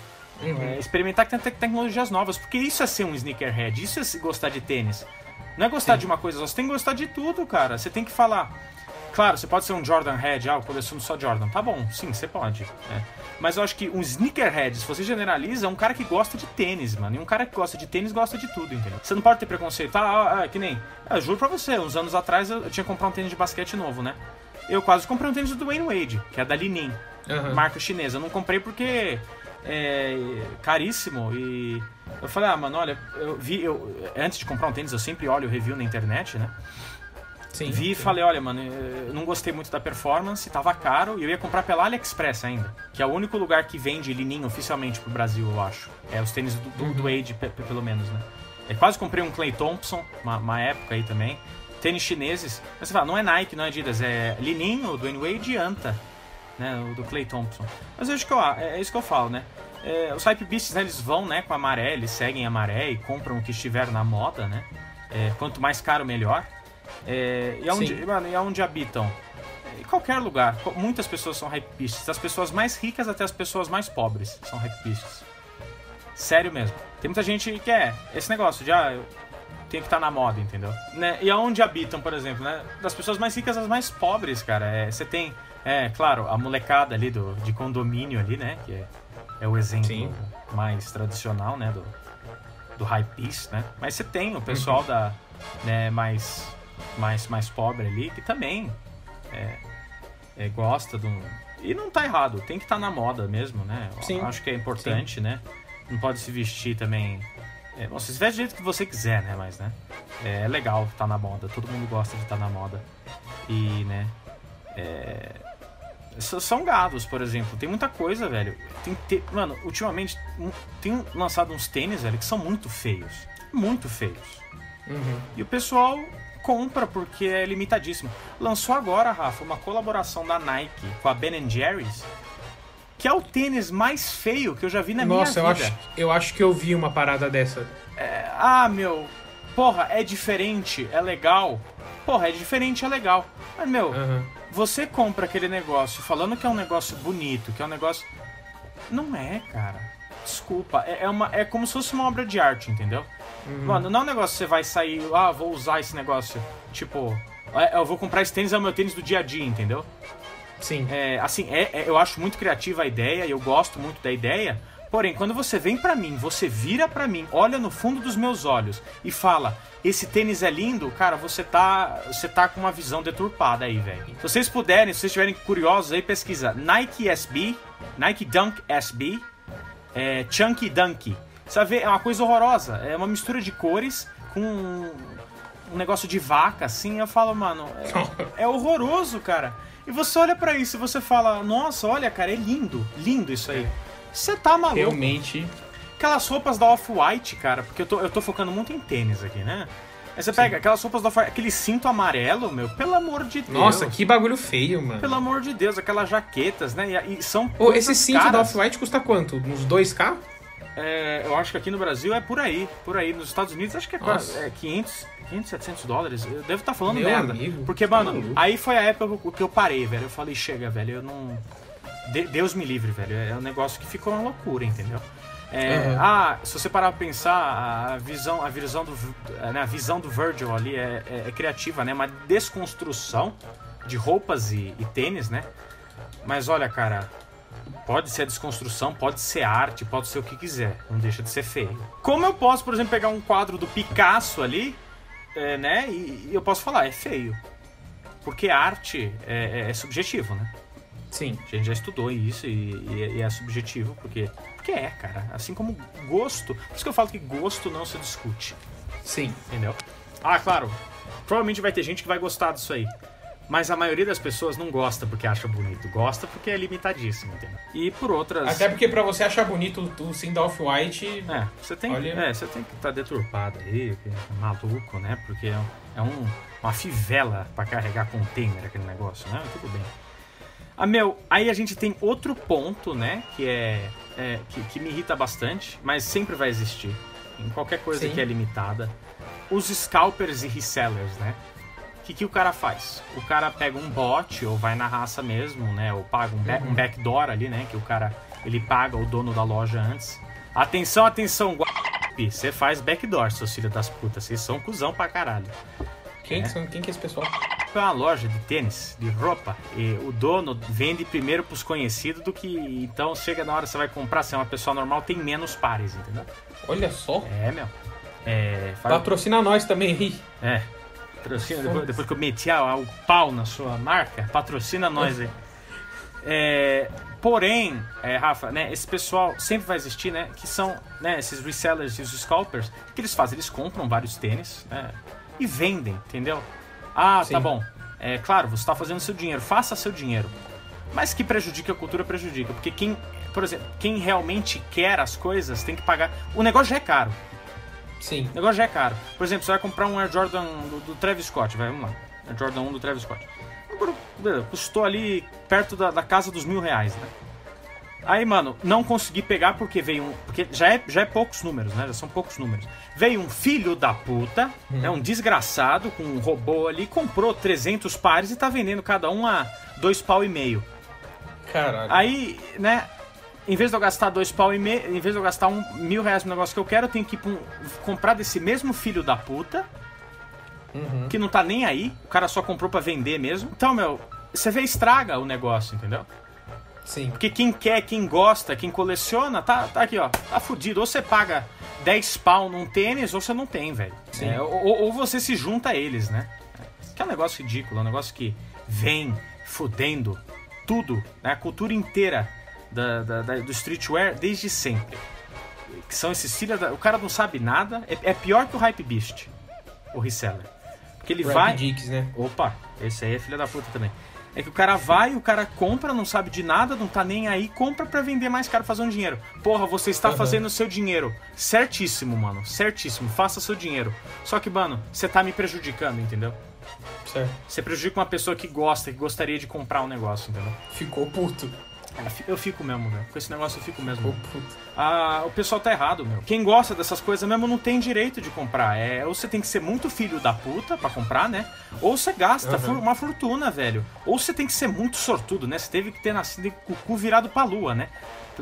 é, experimentar que tem te- tecnologias novas, porque isso é ser um sneakerhead, isso é gostar de tênis. Não é gostar de uma coisa só, você tem que gostar de tudo, cara. Você tem que falar. Claro, você pode ser um Jordan Head, ah, eu coleciono só Jordan. Tá bom, sim, você pode. é. Mas eu acho que um sneakerhead, se você generaliza, é um cara que gosta de tênis, mano. E um cara que gosta de tênis gosta de tudo, entendeu? Você não pode ter preconceito. Ah, ah, que nem. Eu juro pra você, uns anos atrás eu, tinha que comprar um tênis de basquete novo, né? Eu quase comprei um tênis do Dwayne Wade, que é da Li-Ning Aham. marca chinesa. Eu não comprei porque é caríssimo e eu falei, ah, mano, olha, eu vi, eu, antes de comprar um tênis, eu sempre olho o review na internet, né? Sim. Vi e sim. falei, olha, mano, eu não gostei muito da performance, tava caro e eu ia comprar pela AliExpress ainda, que é o único lugar que vende lininho oficialmente pro Brasil, eu acho. É os tênis do, do, do Wade, pe- pe- pelo menos, né? Eu quase comprei um Clay Thompson, uma, uma época aí também. Tênis chineses. Mas você fala, não é Nike, não é Adidas, é Lininho, Dwayne Wade e Anta, né? O do Clay Thompson. Mas eu acho que eu, é, é isso que eu falo, né? É, os Hype Beasts, né, eles vão né, com a maré, eles seguem a maré e compram o que estiver na moda, né? É, quanto mais caro, melhor. É, e, aonde, Sim. mano, e aonde habitam? Em qualquer lugar. Muitas pessoas são hype beasts. Das pessoas mais ricas até as pessoas mais pobres são hype beasts. Sério mesmo. Tem muita gente que é esse negócio de, ah, tenho que estar na moda, entendeu? Né? E aonde habitam, por exemplo, né? Das pessoas mais ricas às mais pobres, cara. É, Você tem, é, claro, a molecada ali do, de condomínio ali, né? Que é, é o exemplo Sim. mais tradicional, né? Do, do hype beast, né? Mas você tem o pessoal da, né, mais, mais, mais pobre ali, que também é, é, gosta um. E não tá errado, tem que estar tá na moda mesmo, né? Sim. Acho que é importante, Sim. né? Não pode se vestir também. É, você se veste do jeito que você quiser, né? Mas, né? É, é legal estar tá na moda, todo mundo gosta de estar tá na moda. E, né? É, são gados, por exemplo. Tem muita coisa, velho. Tem te... Mano, ultimamente tem lançado uns tênis, velho, que são muito feios. Muito feios. Uhum. E o pessoal compra porque é limitadíssimo. Lançou agora, Rafa, uma colaboração da Nike com a Ben Jerry's, que é o tênis mais feio que eu já vi na Nossa, minha vida. Nossa, eu acho, eu acho que eu vi uma parada dessa. É, ah, meu, porra, é diferente, é legal. Porra, é diferente, é legal. Mas, meu, uhum. Você compra aquele negócio falando que é um negócio bonito, que é um negócio. Não é, cara. Desculpa. É, é, uma, é como se fosse uma obra de arte, entendeu? Uhum. Mano, não é um negócio que você vai sair, ah, vou usar esse negócio. Tipo, é, eu vou comprar esse tênis, é o meu tênis do dia a dia, entendeu? Sim. É, assim, é, é, eu acho muito criativa a ideia, eu gosto muito da ideia. Porém, quando você vem para mim, você vira para mim, olha no fundo dos meus olhos e fala: "Esse tênis é lindo", cara, você tá, você tá com uma visão deturpada aí, velho. Se vocês puderem, se vocês estiverem curiosos aí, pesquisa Nike SB, Nike Dunk SB, é, Chunky Dunk. Sabe, é uma coisa horrorosa. É uma mistura de cores com um negócio de vaca, assim. Eu falo, mano, é, [laughs] é horroroso, cara. E você olha para isso e você fala, nossa, olha, cara, é lindo, lindo isso aí. Você tá maluco. Realmente. Aquelas roupas da Off-White, cara, porque eu tô, eu tô focando muito em tênis aqui, né? Aí você Sim. pega aquelas roupas da Off-White, aquele cinto amarelo, meu, pelo amor de Deus. Nossa, que bagulho feio, mano. Pelo amor de Deus, aquelas jaquetas, né? E, e são. Pô, esse cinto caras. da Off-White custa quanto? Uns 2K? É, eu acho que aqui no Brasil é por aí, por aí. Nos Estados Unidos acho que é, quase, é 500, 500, 700 dólares. Eu devo estar tá falando Meu merda. Amigo, porque, mano, maluco. aí foi a época que eu parei, velho. Eu falei, chega, velho, eu não... De Deus me livre, velho. É um negócio que ficou uma loucura, entendeu? É, uhum. Ah, se você parar pra pensar, a visão, a visão do, né, a visão do Virgil ali é, é, é criativa, né? Uma desconstrução de roupas e, e tênis, né? Mas olha, cara, Pode ser a desconstrução, pode ser arte, pode ser o que quiser. Não deixa de ser feio. Como eu posso, por exemplo, pegar um quadro do Picasso ali, é, né? E, e, eu posso falar, é feio. Porque arte é, é, é, subjetivo, né? Sim. A gente já estudou isso e, e, e, é subjetivo, porque, porque é, cara. Assim como gosto. Por isso que eu falo que gosto não se discute. Sim. Entendeu? Ah, claro. Provavelmente vai ter gente que vai gostar disso aí. Mas a maioria das pessoas não gosta porque acha bonito, gosta porque é limitadíssimo, entendeu? E por outras. Até porque pra você achar bonito o sim da Off-White. É, você tem, olha... é, você tem que estar tá deturpado aí, é maluco, né? Porque é um, uma fivela para carregar container aquele negócio, né? Tudo bem. Ah, meu, aí a gente tem outro ponto, né? Que é. é que, que, me irrita bastante, mas sempre vai existir. Em qualquer coisa sim. que é limitada. Os scalpers e resellers, né? O que, que o cara faz? O cara pega um bot ou vai na raça mesmo, né? Ou paga um, back, uhum. um backdoor ali, né? Que o cara ele paga o dono da loja antes. Atenção, atenção, Guapi, você faz backdoor, seus filhos das putas. Vocês são cuzão pra caralho. Quem, é. são, quem que é esse pessoal? É uma loja de tênis, de roupa, e o dono vende primeiro pros conhecidos do que. Então chega na hora que você vai comprar, se é uma pessoa normal, tem menos pares, entendeu? Olha só. É, meu. É, faz... Patrocina nós também aí. É. Patrocina, depois, depois que eu meti o pau na sua marca, patrocina nós aí. [laughs] É, porém, é, Rafa, né, esse pessoal sempre vai existir, né? Que são né, esses resellers e os scalpers. O que eles fazem? Eles compram vários tênis né, e vendem, entendeu? Ah, tá Sim. tá bom. É claro, você está fazendo seu dinheiro, faça seu dinheiro. Mas que prejudica a cultura, prejudica. Porque quem, por exemplo, quem realmente quer as coisas tem que pagar. O negócio já é caro. Sim. O negócio já é caro. Por exemplo, você vai comprar um Air Jordan do, do Travis Scott, vai, vamos lá. Air Jordan 1 do Travis Scott. Custou ali perto da, da casa dos mil reais, né? Aí, mano, não consegui pegar porque veio um. Porque já é, já é poucos números, né? Já são poucos números. Veio um filho da puta, hum. né? Um desgraçado com um robô ali, comprou 300 pares e tá vendendo cada um a dois pau e meio. Caralho. Aí, né? em vez de eu gastar dois pau e meio, em vez de eu gastar um mil reais no negócio que eu quero, eu tenho que um, comprar desse mesmo filho da puta, uhum. que não tá nem aí, o cara só comprou para vender mesmo. Então, meu, você vê, estraga o negócio, entendeu? Sim. Porque quem quer, quem gosta, quem coleciona, tá, tá aqui, ó, tá fudido. Ou você paga 10 pau num tênis, ou você não tem, velho. É, ou, ou, você se junta a eles, né? Que é um negócio ridículo, é um negócio que vem fudendo tudo, né? a cultura inteira da, da- da- do streetwear desde sempre. Que são esses filhos da... O cara não sabe nada, é, é pior que o Hype Beast, o reseller. Porque ele vai... Dicks, né? Opa, esse aí é filha da puta também. É que o cara vai, o cara compra, não sabe de nada, não tá nem aí, compra pra vender mais caro, fazer um dinheiro. Porra, você está Aham. fazendo o seu dinheiro. Certíssimo, mano. Certíssimo. Faça seu dinheiro. Só que, mano, você tá me prejudicando, entendeu? Certo. Você prejudica uma pessoa que gosta, que gostaria de comprar um negócio, entendeu? Ficou puto. Eu fi- Eu fico mesmo, velho. Com esse negócio eu fico mesmo. Ah, o pessoal tá errado, meu. Quem gosta dessas coisas mesmo não tem direito de comprar. É, ou você tem que ser muito filho da puta pra comprar, né? Ou você gasta fu- uma fortuna, velho. Ou você tem que ser muito sortudo, né? Você teve que ter nascido com o cu virado pra lua, né?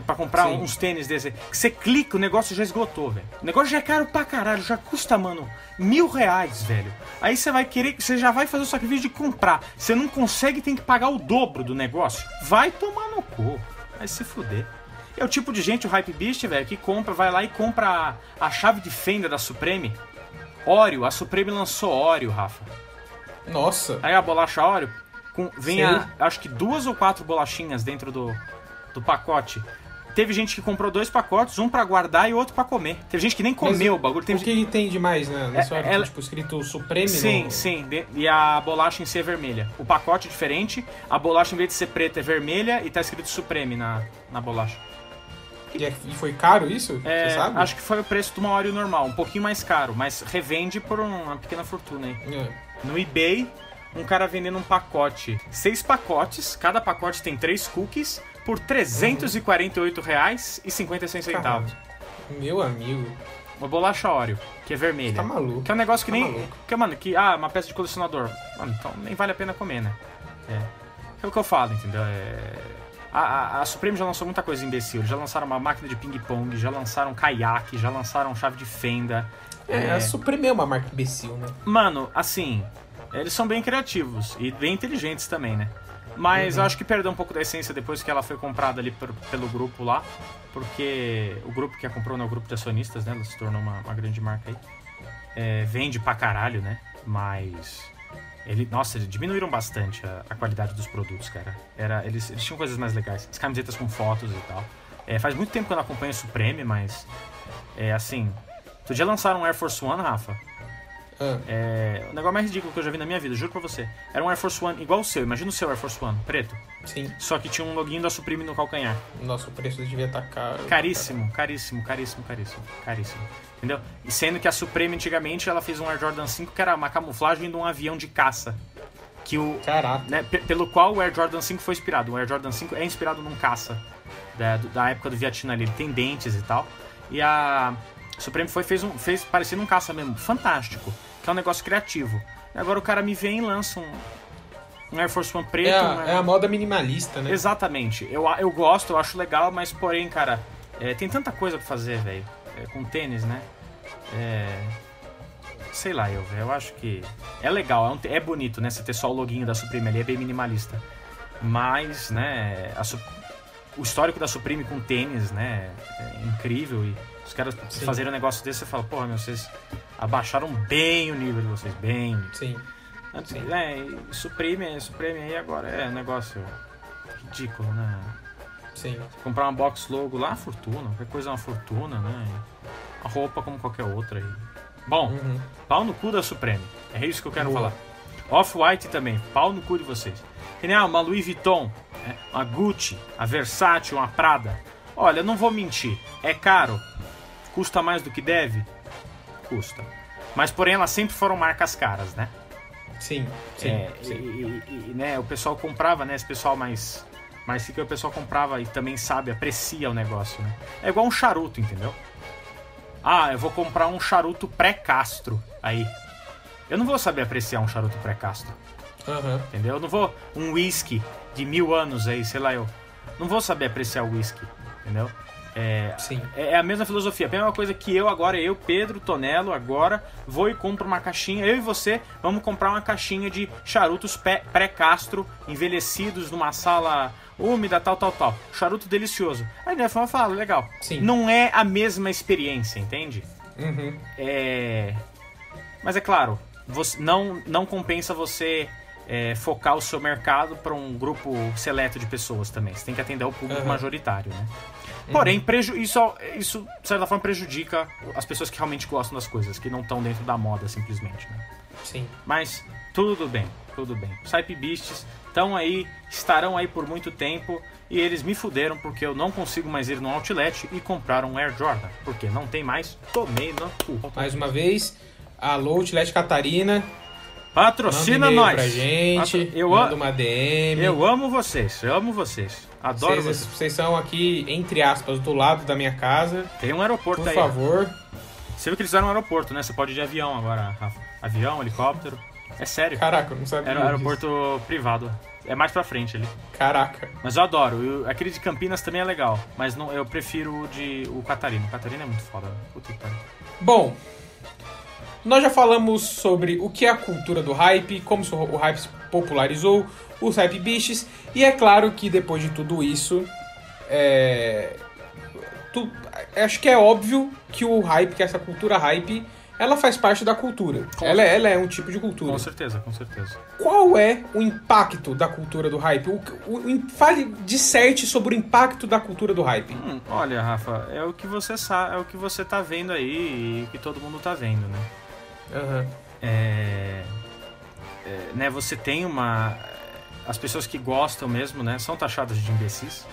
Pra comprar Sim. uns tênis desse. Que você clica, o negócio já esgotou, velho. O negócio já é caro pra caralho, já custa, mano, mil reais, velho. Aí você vai querer, você já vai fazer o sacrifício de comprar. Você não consegue, tem que pagar o dobro do negócio. Vai tomar no cu. Vai se fuder. É o tipo de gente, o Hype Beast, velho, que compra, vai lá e compra a, a chave de fenda da Supreme. Oreo, a Supreme lançou Oreo, Rafa. Nossa. Aí a bolacha Oreo, com, vem a, acho que duas ou quatro bolachinhas dentro do, do pacote. Teve gente que comprou dois pacotes, um pra guardar e outro pra comer. Teve gente que nem comeu o bagulho. Teve O que tem de mais, né? Na É, história, ela- tipo, escrito Supreme Sim, no... sim. de- E a bolacha em si é vermelha. O pacote é diferente, a bolacha em vez de ser preta é vermelha e tá escrito Supreme na, na bolacha. E, é- e foi caro isso? É, Você sabe? acho que foi o preço de uma Oreo normal, um pouquinho mais caro, mas revende por um- uma pequena fortuna aí. É. No eBay, um cara vendendo um pacote, seis pacotes, cada pacote tem três cookies, por R$ 348,56 centavos. Meu amigo. Uma bolacha Oreo, que é vermelha. Tá maluco. Que é um negócio que Tá nem. maluco. Que, mano, que. Ah, uma peça de colecionador. Mano, então nem vale a pena comer, né? É. É o que eu falo, entendeu? É. A, a, a Supreme já lançou muita coisa imbecil. Já lançaram uma máquina de ping-pong, já lançaram caiaque, já lançaram chave de fenda. É, a Supreme é uma marca imbecil, né? Mano, assim, eles são bem criativos e bem inteligentes também, né? Mas eu acho que perdeu um pouco da essência depois que ela foi comprada ali por- pelo grupo lá. Porque o grupo que a comprou não é o grupo de acionistas, né? Ela se tornou uma, uma grande marca aí. É, vende pra caralho, né? Mas. Ele, nossa, eles diminuíram bastante a, a qualidade dos produtos, cara. Era, eles, eles tinham coisas mais legais. As camisetas com fotos e tal. É, faz muito tempo que eu não acompanho a Supreme, mas. É assim. Outro dia lançaram um Air Force One, Rafa. Ah, É, o negócio mais ridículo que eu já vi na minha vida, juro pra você. Era um Air Force One igual o seu, imagina o seu Air Force One, preto. sim. Só que tinha um loginho da Supreme no calcanhar. Nossa, o preço devia estar caro. Caríssimo, caríssimo, caríssimo, caríssimo, caríssimo. Entendeu? E sendo que a Supreme antigamente ela fez um Air Jordan 5 que era uma camuflagem de um avião de caça. Que o. Caraca. né, pe- pelo qual o Air Jordan 5 foi inspirado. O Air Jordan 5 é inspirado num caça da, da época do Vietnã ali. Ele tem dentes e tal. E a Supreme foi, fez, um, fez parecendo um caça mesmo. Fantástico. Que é um negócio criativo. E agora o cara me vem e lança um, um Air Force One preto. É a, é a moda minimalista, né? Exatamente. Eu, eu gosto, eu acho legal, mas porém, cara, é, tem tanta coisa pra fazer, velho. É, com tênis, né? É. Sei lá, eu. Eu acho que. É legal, é, um é bonito, né? Você ter só o loginho da Supreme ali, é bem minimalista. Mas, né, a o histórico da Supreme com tênis, né, é incrível. E os caras Sim. fazerem um negócio desse, você fala, porra, meu, vocês abaixaram bem o nível de vocês, bem. Sim. Antes, Sim. é, e Supreme, Supreme aí agora é um negócio ridículo, né? Sim. Comprar uma box logo lá, fortuna, qualquer coisa é uma fortuna, né? A roupa como qualquer outra aí. Bom, Uhum. pau no cu da Supreme. É isso que eu quero Boa. falar. Off-White também, pau no cu de vocês. Que nem ah, uma Louis Vuitton, né? uma Gucci, a Versace, uma Prada. Olha, não vou mentir, é caro. Custa mais do que deve? Custa. Mas porém elas sempre foram marcas caras, né? Sim. Sim. É, sim. E, e- e, né, o pessoal comprava, né? Esse pessoal mais. Mais fica o pessoal comprava e também sabe, aprecia o negócio, né? É igual um charuto, entendeu? Ah, eu vou comprar um charuto pré-castro aí. Eu não vou saber apreciar um charuto pré-castro, Aham. entendeu? Eu não vou. Um whisky de mil anos aí, sei lá eu. Não vou saber apreciar o whisky, entendeu? É, Sim. é a mesma filosofia, a mesma coisa que eu agora, eu, Pedro Tonelo, agora vou e compro uma caixinha. Eu e você vamos comprar uma caixinha de charutos pré-castro, envelhecidos numa sala úmida, tal, tal, tal. Charuto delicioso. Aí né, eu falo, legal. Sim. Não é a mesma experiência, entende? Uhum. É. Mas é claro, você, não, não compensa você é, focar o seu mercado para um grupo seleto de pessoas também. Você tem que atender ao público Uhum. majoritário, né? Porém, preju isso, isso, de certa forma, prejudica as pessoas que realmente gostam das coisas, que não estão dentro da moda, simplesmente, né? Sim. Mas tudo bem, tudo bem. Os Hype Beasts estão aí, estarão aí por muito tempo e eles me fuderam porque eu não consigo mais ir no outlet e comprar um Air Jordan. Porque não tem mais, tomei no cu. Mais uma vez, alô, Outlet Catarina. Patrocina nós. pra gente. Patro- Eu, manda a- uma DM. eu amo vocês, eu amo vocês. Adoro vocês, vocês. vocês são aqui, entre aspas, do lado da minha casa. Tem um aeroporto Por aí. favor. Você viu que eles fizeram um aeroporto, né? Você pode ir de avião agora, Rafa. Avião, helicóptero. É sério. Caraca, eu não sabia. Era um disso. aeroporto privado. É mais pra frente ali. Caraca. Mas eu adoro. Eu- aquele de Campinas também é legal. Mas não, eu prefiro o de o Catarina. O Catarina é muito foda. Puta que pariu. Bom, nós já falamos sobre o que é a cultura do hype, como o hype se popularizou, os hype biches, e é claro que depois de tudo isso, é, tu- acho que é óbvio que o hype, que essa cultura hype, ela faz parte da cultura. Com Ela, ela é um tipo de cultura. Com certeza, com certeza. Qual é o impacto da cultura do hype? O, o, o- fale, disserte sobre o impacto da cultura do hype. Hum, olha, Rafa, é o que você sabe, é o que você tá vendo aí e que todo mundo tá vendo, né? Aham. É, é, né, você tem uma. As pessoas que gostam mesmo, né, são taxadas de imbecis.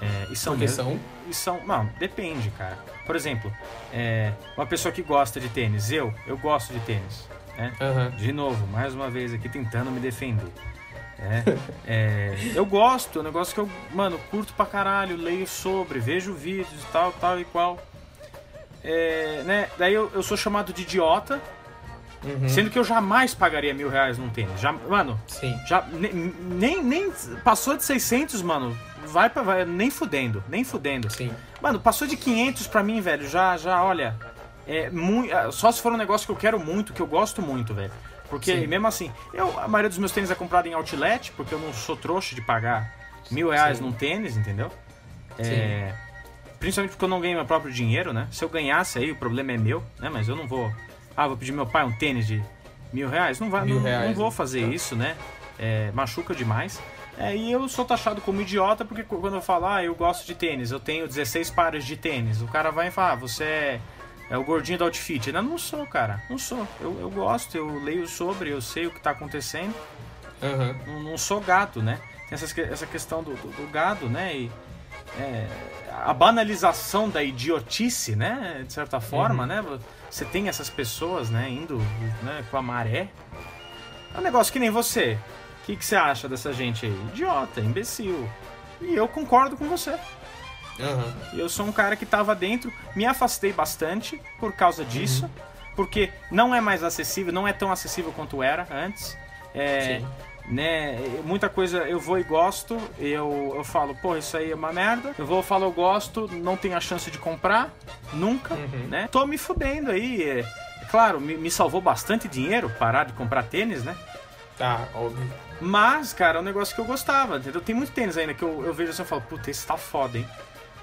É, e são mesmo. são. E são. Não, depende, cara. Por exemplo, é, uma pessoa que gosta de tênis, eu, eu gosto de tênis. Né? Aham. De novo, mais uma vez aqui tentando me defender. É, [laughs] é, eu gosto, é um negócio que eu, mano, curto pra caralho, leio sobre, vejo vídeos e tal, tal e qual. É, né, daí eu, eu sou chamado de idiota, Uhum. sendo que eu jamais pagaria mil reais num tênis. Já, mano, Sim. já ne- nem, nem passou de 600, mano, vai pra, vai, nem fudendo, nem fudendo. Sim. Mano, passou de 500 pra mim, velho. Já, já, olha. É muito, só se for um negócio que eu quero muito, que eu gosto muito, velho. Porque Sim. mesmo assim, eu, a maioria dos meus tênis é comprado em outlet, porque eu não sou trouxa de pagar mil reais Sim. num tênis, entendeu? É, principalmente porque eu não ganho meu próprio dinheiro, né? Se eu ganhasse aí, o problema é meu, né? Mas eu não vou. Ah, vou pedir meu pai um tênis de mil reais? Não, vai, Mil não, reais, não vou né? fazer isso, né? É, machuca demais. É, e eu sou taxado como idiota porque quando eu falo, ah, eu gosto de tênis, eu tenho 16 pares de tênis, o cara vai e fala, ah, você é, é o gordinho do outfit. Eu não sou, cara, não sou. Eu, eu gosto, eu leio sobre, eu sei o que tá acontecendo, Aham. não, não sou gato, né? Tem essa, essa questão do, do, do gado, né? E é, a banalização da idiotice, né? De certa forma, né? Você tem essas pessoas, né, indo né, com a maré. É um negócio que nem você. O que, que você acha dessa gente aí? Idiota, imbecil. E eu concordo com você. Aham. Eu sou um cara que tava dentro, me afastei bastante por causa disso, porque não é mais acessível, não é tão acessível quanto era antes. É, Sim. Né, muita coisa eu vou e gosto, eu, eu falo, pô, isso aí é uma merda. Eu vou e falo, eu gosto, não tenho a chance de comprar, nunca, Uhum. né? Tô me fudendo aí. É, é claro, me, me salvou bastante dinheiro parar de comprar tênis, né? Tá, óbvio. Mas, cara, é um negócio que eu gostava, entendeu? Tem muito tênis ainda que eu, eu vejo assim e falo, puta, esse tá foda, hein?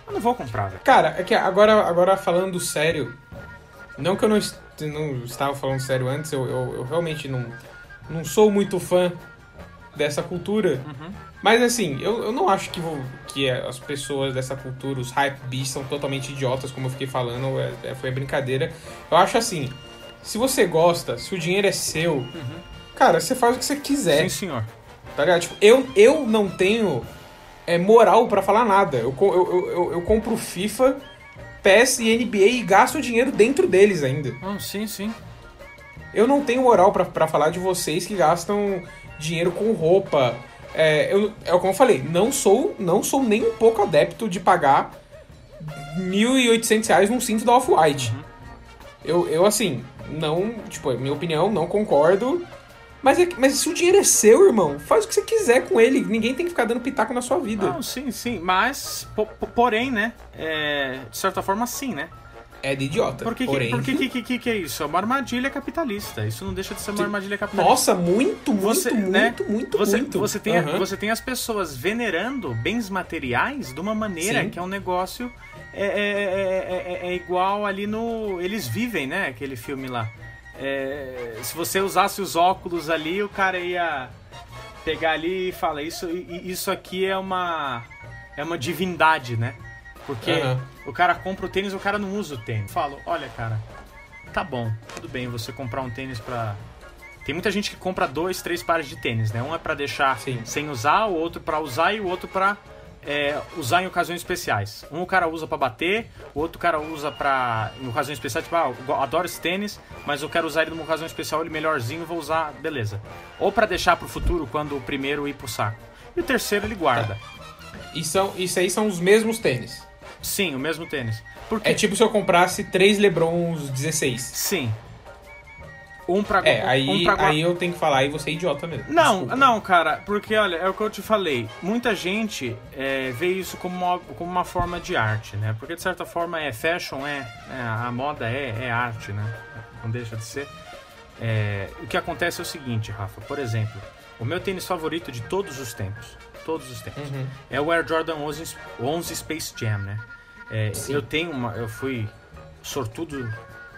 Eu não vou comprar, velho. Cara, é que agora, agora falando sério, não que eu não, est- não estava falando sério antes, eu, eu, eu realmente não, não sou muito fã dessa cultura. Uhum. Mas assim, eu, eu não acho que, vou- que as pessoas dessa cultura, os hype beasts, são totalmente idiotas, como eu fiquei falando, é- é- foi brincadeira. Eu acho assim, se você gosta, se o dinheiro é seu, cara, você faz o que você quiser. Sim, senhor. Tá ligado? Tipo, eu, eu não tenho é, moral pra falar nada. Eu, eu, eu, eu, compro FIFA, PES e NBA e gasto dinheiro dentro deles ainda. Não, sim, sim. Eu não tenho moral pra falar de vocês que gastam dinheiro com roupa. É, eu, é como eu falei, não sou, não sou nem um pouco adepto de pagar 1.800 reais num cinto da Off-White. Eu, eu, assim, não, tipo, é minha opinião, não concordo. Mas, é mas se o dinheiro é seu, irmão, faz o que você quiser com ele. Ninguém tem que ficar dando pitaco na sua vida. Não, sim, sim. Mas, po- porém, né? é, de certa forma, sim, né? É de idiota. Porque, que, porém... porque que, que, que, que é isso? É uma armadilha capitalista. Isso não deixa de ser uma armadilha capitalista. Nossa, muito, muito, Você, muito, né, muito, você, muito. Você tem, Aham. você tem as pessoas venerando bens materiais de uma maneira Sim. que é um negócio. É, é, é, é- é igual ali no. Eles vivem, né? Aquele filme lá. É, se você usasse os óculos ali, o cara ia. pegar ali e falar, isso, isso aqui é uma. É uma divindade, né? Porque Aham. O cara compra o tênis, o cara não usa o tênis. Eu falo, olha, cara, tá bom, tudo bem você comprar um tênis pra. Tem muita gente que compra dois, três pares de tênis, né? Um é pra deixar Sim. sem usar, o outro pra usar e o outro pra é, usar em ocasiões especiais. Um o cara usa pra bater, o outro cara usa pra. em ocasiões especiais, tipo, ah, eu adoro esse tênis, mas eu quero usar ele numa ocasião especial, ele melhorzinho, vou usar, beleza. Ou pra deixar pro futuro quando o primeiro ir pro saco. E o terceiro ele guarda. E são, isso aí são os mesmos tênis. Sim, o mesmo tênis. Porque É tipo se eu comprasse três Lebrons 16. Sim. Um pra, É, um aí, pra guardar. aí eu tenho que falar, aí você é idiota mesmo. Não, Desculpa. não, cara, porque olha, é o que eu te falei. Muita gente é, vê isso como uma, como uma forma de arte, né? Porque de certa forma é fashion, é, é, a moda é, é arte, né? Não deixa de ser. É, o que acontece é o seguinte, Rafa, por exemplo, o meu tênis favorito de todos os tempos, todos os tempos, Uhum. é o Air Jordan 11, 11 Space Jam, né? É, eu tenho uma, eu fui sortudo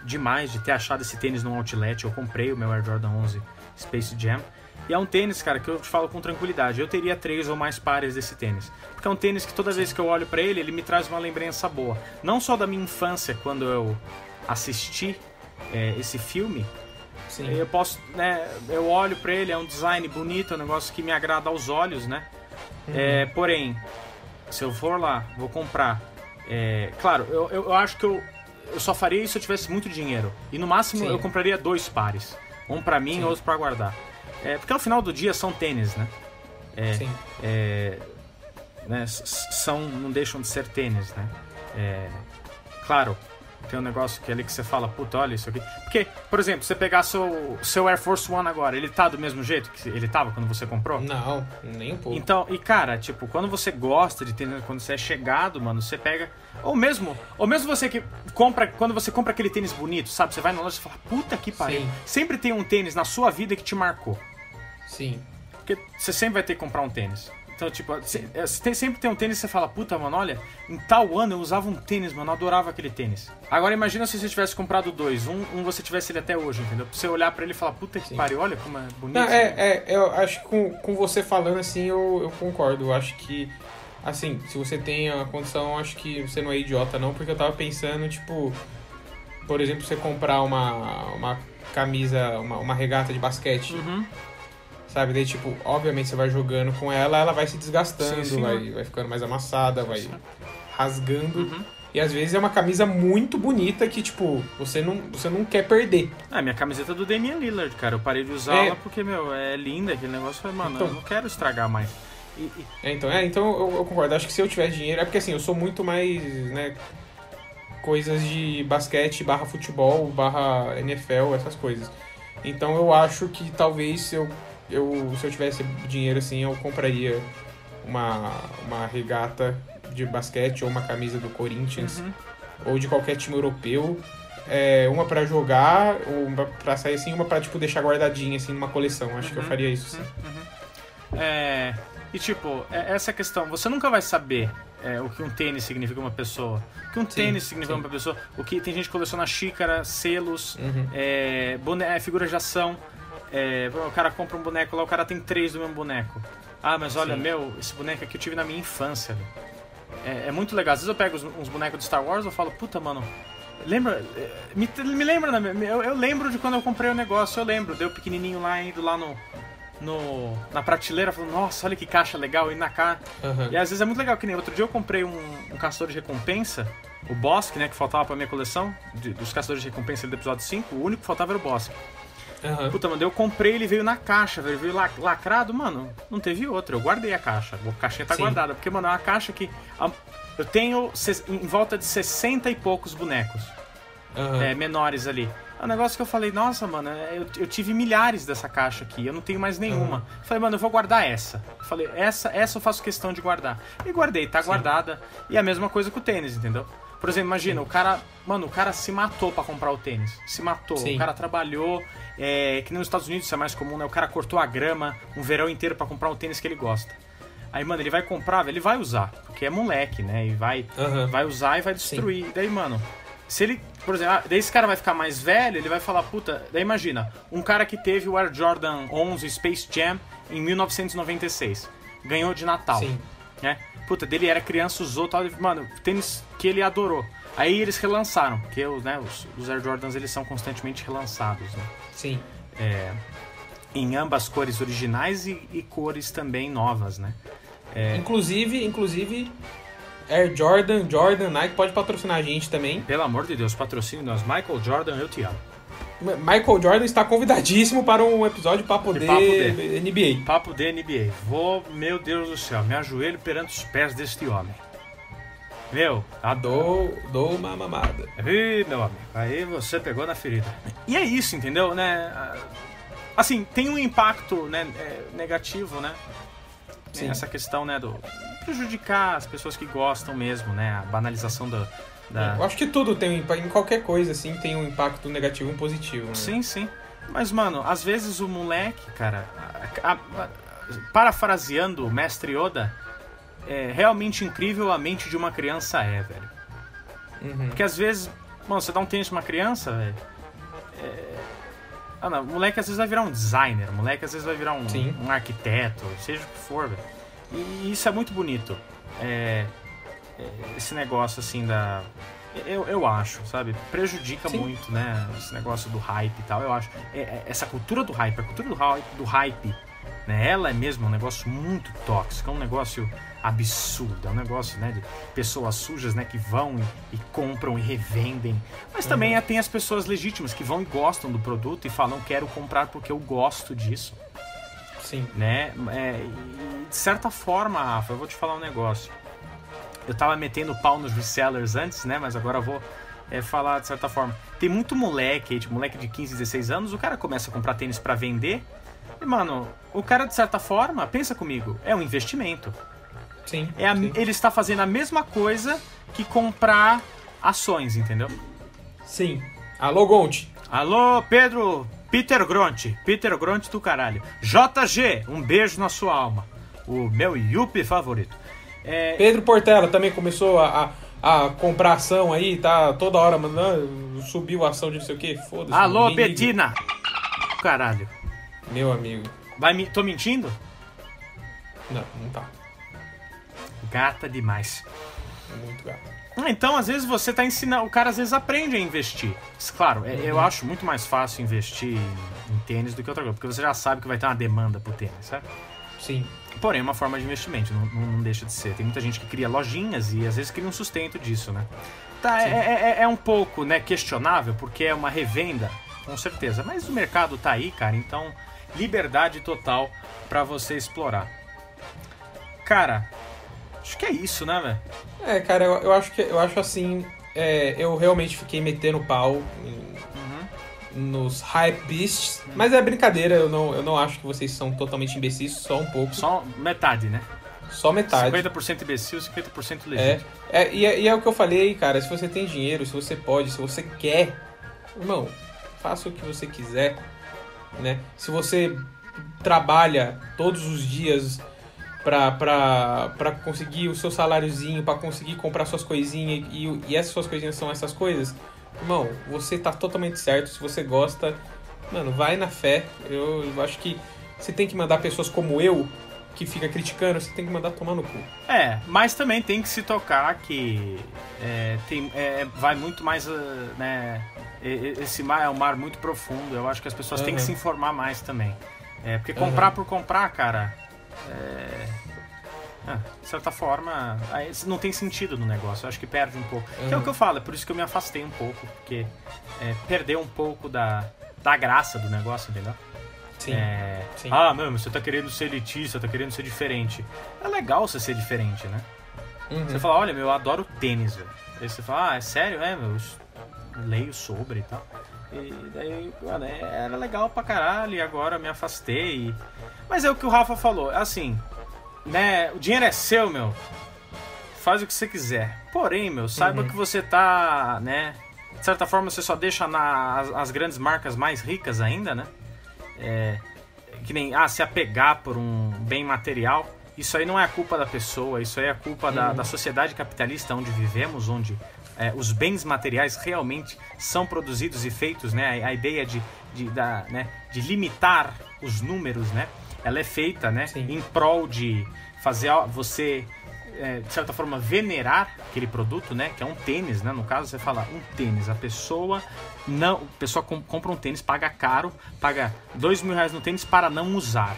demais de ter achado esse tênis num outlet. Eu comprei o meu Air Jordan 11 Space Jam. E é um tênis, cara, que eu te falo com tranquilidade. Eu teria três ou mais pares desse tênis. Porque é um tênis que toda vez que eu olho pra ele, ele me traz uma lembrança boa. Não só da minha infância, quando eu assisti é, esse filme. Sim. Eu posso, né, eu olho pra ele, é um design bonito, é um negócio que me agrada aos olhos, né? É, porém, se eu for lá, vou comprar. é, claro, eu, eu, acho que eu, eu só faria isso se eu tivesse muito dinheiro. E no máximo Sim. eu compraria dois pares. Um pra mim e outro pra guardar. É, porque ao final do dia são tênis, né? É, Sim. é, né, são, não deixam de ser tênis, né? É, claro, tem um negócio que é ali que você fala, puta, olha isso aqui. Porque, por exemplo, você pegar seu, seu Air Force One agora, ele tá do mesmo jeito que ele tava quando você comprou? Não, nem um pouco. Então, e cara, tipo, quando você gosta de tênis, quando você é chegado, mano, você pega. Ou mesmo, ou mesmo você que compra, quando você compra aquele tênis bonito, sabe? Você vai na loja e fala, puta que pariu. Sim. Sempre tem um tênis na sua vida que te marcou. Sim. Porque você sempre vai ter que comprar um tênis. Então, tipo, é, tem- sempre tem um tênis e você fala, puta, mano, olha, em tal ano eu usava um tênis, mano, eu adorava aquele tênis. Agora imagina se você tivesse comprado dois, um, um você tivesse ele até hoje, entendeu? Pra você olhar pra ele e falar, puta que Sim. pariu, olha como é bonito. Não, é, é, eu acho que com, com você falando assim, eu, eu concordo. Eu acho que, assim, se você tem a condição, eu acho que você não é idiota, não, porque eu tava pensando, tipo, por exemplo, você comprar uma, uma camisa, uma, uma regata de basquete, Uhum. Sabe? Daí, tipo, obviamente você vai jogando com ela, ela vai se desgastando, Sim, sim. vai, vai ficando mais amassada, vai rasgando. Uhum. E às vezes é uma camisa muito bonita que, tipo, você não, você não quer perder. Ah, minha camiseta é do Damian Lillard, cara. Eu parei de usá-la É. porque, meu, é linda aquele negócio. Mano, Então. eu não quero estragar mais. E, e- É, então, é, então eu, eu concordo. Acho que se eu tivesse dinheiro, é porque assim, eu sou muito mais, né, coisas de basquete barra futebol, barra NFL, essas coisas. Então eu acho que talvez se eu, eu, se eu tivesse dinheiro assim, eu compraria uma, uma regata de basquete ou uma camisa do Corinthians Uhum. ou de qualquer time europeu. É, uma pra jogar, uma pra sair assim, uma pra tipo, deixar guardadinha assim numa coleção. Acho que eu Uhum. faria isso sim. é, e tipo, é- essa questão, você nunca vai saber é, o que um tênis significa uma pessoa. O que um tênis significa sim. uma pessoa. O que tem gente que coleciona xícara, selos, Uhum. é, bone, é, figuras de ação. É, o cara compra um boneco lá, o cara tem três do mesmo boneco. Ah, mas olha, Sim. meu, esse boneco aqui eu tive na minha infância. É, é muito legal. Às vezes eu pego uns, bonecos de Star Wars e eu falo, puta, mano, lembra. é, Me, me lembra, eu, eu lembro de quando eu comprei o negócio, eu lembro. Deu pequenininho lá, indo lá no. no na prateleira, falando, nossa, olha que caixa legal, e na cara. Aham. E às vezes é muito legal, que nem outro dia eu comprei um, um caçador de recompensa, o Bosque, né, que faltava pra minha coleção, de- dos caçadores de recompensa do episódio 5, o único que faltava era o Bosque. Aham. Puta, mano, eu comprei, ele veio na caixa, velho, veio la- lacrado, mano, não teve outra, eu guardei a caixa, a caixinha tá Sim. guardada, porque, mano, é uma caixa que eu tenho em volta de 60 e poucos bonecos Aham. é, menores ali. É um negócio que eu falei, nossa, mano, é, eu, eu tive milhares dessa caixa aqui, eu não tenho mais nenhuma. Falei, mano, eu vou guardar essa. Falei, essa, essa eu faço questão de guardar. E guardei, tá guardada. E a mesma coisa com o tênis, entendeu? Por exemplo, imagina, o cara, mano, o cara se matou pra comprar o tênis. Se matou. Sim. O cara trabalhou, é, que nos Estados Unidos isso é mais comum, né? O cara cortou a grama um verão inteiro pra comprar um tênis que ele gosta. Aí, mano, ele vai comprar, ele vai usar, porque é moleque, né? E vai, Aham. vai usar e vai destruir. Daí, mano, se ele, por exemplo, ah, daí esse cara vai ficar mais velho, ele vai falar, puta, daí imagina, um cara que teve o Air Jordan 11 Space Jam em 1996, ganhou de Natal, Sim. né? Puta, dele era criança, usou tal, mano, tênis que ele adorou. Aí eles relançaram, porque os, né, os, os Air Jordans eles são constantemente relançados, né? Sim. É, em ambas cores originais e, e cores também novas, né? É, Inclusive, inclusive, Air Jordan, Jordan, Nike pode patrocinar a gente também. pelo amor de Deus, patrocínio nós. Michael Jordan, eu te amo. Michael Jordan está convidadíssimo para um episódio Papo De Papo D. NBA. Papo de NBA. Vou, meu Deus do céu, me ajoelho perante os pés deste homem. Meu, adoro. Dou, dou uma mamada. Ih, meu amigo, aí você pegou na ferida. E é isso, entendeu, né? Assim, tem um impacto né, é, negativo, né? Sim. Essa questão, né, do prejudicar as pessoas que gostam mesmo, né? A banalização da... da... Eu acho que tudo tem um impacto, em qualquer coisa, assim, tem um impacto negativo e um positivo. né? Sim, sim. Mas, mano, às vezes o moleque, cara, a- a- a- parafraseando o mestre Yoda, é realmente incrível a mente de uma criança é, velho. Uhum. Porque às vezes, mano, você dá um tênis pra uma criança, velho. é- Ah, não, o moleque às vezes vai virar um designer, o moleque às vezes vai virar um, um arquiteto, seja o que for, velho. E isso é muito bonito. É, é, esse negócio assim da. Eu, eu acho, sabe? Prejudica Sim. muito, né? Esse negócio do hype e tal. Eu acho. É- é- essa cultura do hype, a cultura do hype, do hype né? Ela é mesmo um negócio muito tóxico, é um negócio absurdo, é um negócio, né, de pessoas sujas, né, que vão e, e compram e revendem. Mas também tem as pessoas legítimas que vão e gostam do produto e falam, quero comprar porque eu gosto disso, Sim. né? É, e de certa forma, Rafa, eu vou te falar um negócio. Eu tava metendo pau nos resellers antes, né, mas agora eu vou é, falar de certa forma. Tem muito moleque, tipo, moleque de 15, 16 anos, o cara começa a comprar tênis pra vender e, mano, o cara, de certa forma, pensa comigo, é um investimento. Sim. É a- sim. ele está fazendo a mesma coisa que comprar ações, entendeu? Sim. Alô, Gonte. Alô, Pedro Peter Gronte. Peter Gronte do caralho. JG, um beijo na sua alma. O meu Yuppie favorito. É, Pedro Portela também começou a, a, a comprar ação aí, tá toda hora mandando, subiu a ação de não sei o que, foda-se. alô, ninguém. Betina. Caralho. Meu amigo. Vai me... Tô mentindo? Não, não tá. Gata demais. Muito gato. Ah, Então, às vezes você tá ensinando. O cara às vezes aprende a investir. Claro, é- eu acho muito mais fácil investir em, em tênis do que outra coisa, porque você já sabe que vai ter uma demanda pro tênis, certo? Sim. Porém, é uma forma de investimento, não, não- deixa de ser. Tem muita gente que cria lojinhas e às vezes cria um sustento disso, né? Tá, é, é- é um pouco né, questionável, porque é uma revenda, com certeza. Mas o mercado tá aí, cara, então liberdade total pra você explorar. Cara, acho que é isso, né, velho? É, cara, eu, eu acho que eu acho assim. é, eu realmente fiquei metendo pau em- nos hype beasts. Mas é brincadeira, eu não, eu não acho que vocês são totalmente imbecis, só um pouco. Só, Só metade, né? metade. 50% imbecil, 50% É, legítimo. é, e, é, e é o que eu falei, cara. Se você tem dinheiro, se você pode, se você quer, irmão, faça o que você quiser, né? Se você trabalha todos os dias pra conseguir o seu saláriozinho, pra conseguir comprar suas coisinhas e, e essas suas coisinhas são essas coisas, irmão, você tá totalmente certo. Se você gosta, mano, vai na fé. Eu, acho que você tem que mandar pessoas como eu, que fica criticando, você tem que mandar tomar no cu. É, mas também tem que se tocar que é, tem, é, vai muito mais, ah, né? Esse mar é um mar muito profundo. Eu acho que as pessoas têm que se informar mais também. É, porque comprar por comprar, cara, é, ah, de certa forma, não tem sentido no negócio. Eu acho que perde um pouco. Que é o Uhum. que eu falo, é por isso que eu me afastei um pouco, porque é, perdeu um pouco da, da graça do negócio, entendeu? Sim. É, sim. Ah, mano, você tá querendo ser elitista, tá querendo ser diferente. É legal você ser diferente, né? Uhum. Você fala, olha, meu, eu adoro tênis, velho. Aí você fala, ah, é sério? É, meu, eu leio sobre e tal. E daí, mano, é- era legal pra caralho, e agora eu me afastei. e- Mas é o que o Rafa falou, assim, né, o dinheiro é seu, meu. Faz o que você quiser. Porém, meu, saiba Uhum. que você tá, né, de certa forma você só deixa na, as, as grandes marcas mais ricas ainda, né? É, que nem, ah, se apegar por um bem material. Isso aí não é a culpa da pessoa, isso aí é a culpa da, Uhum. da sociedade capitalista onde vivemos, onde é, os bens materiais realmente são produzidos e feitos, né? A, a ideia de, de, da, né, de limitar os números, né? Ela é feita, né? Sim. Em prol de fazer você, é, de certa forma, venerar aquele produto, né? Que é um tênis, né? No caso, você fala um tênis. A pessoa não, a pessoa com- compra um tênis, paga caro, paga dois mil reais no tênis para não usar.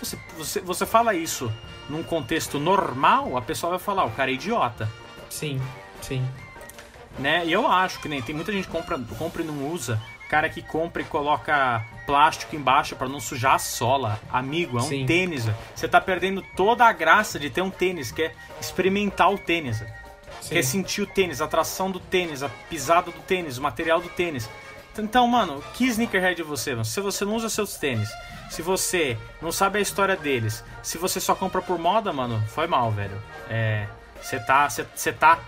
Você, você, você fala isso num contexto normal, a pessoa vai falar, o cara é idiota Sim, sim. né? E eu acho que nem tem muita gente que compra, compra e não usa. Cara que compra e coloca plástico embaixo pra não sujar a sola. Amigo, é um Sim. tênis. Você tá perdendo toda a graça de ter um tênis, que é experimentar o tênis. sim. Quer sentir o tênis, a tração do tênis, a pisada do tênis, o material do tênis. Então, mano, que sneakerhead é você, mano? Se você não usa seus tênis, se você não sabe a história deles, se você só compra por moda, mano, foi mal, velho. É. Você tá. Você tá.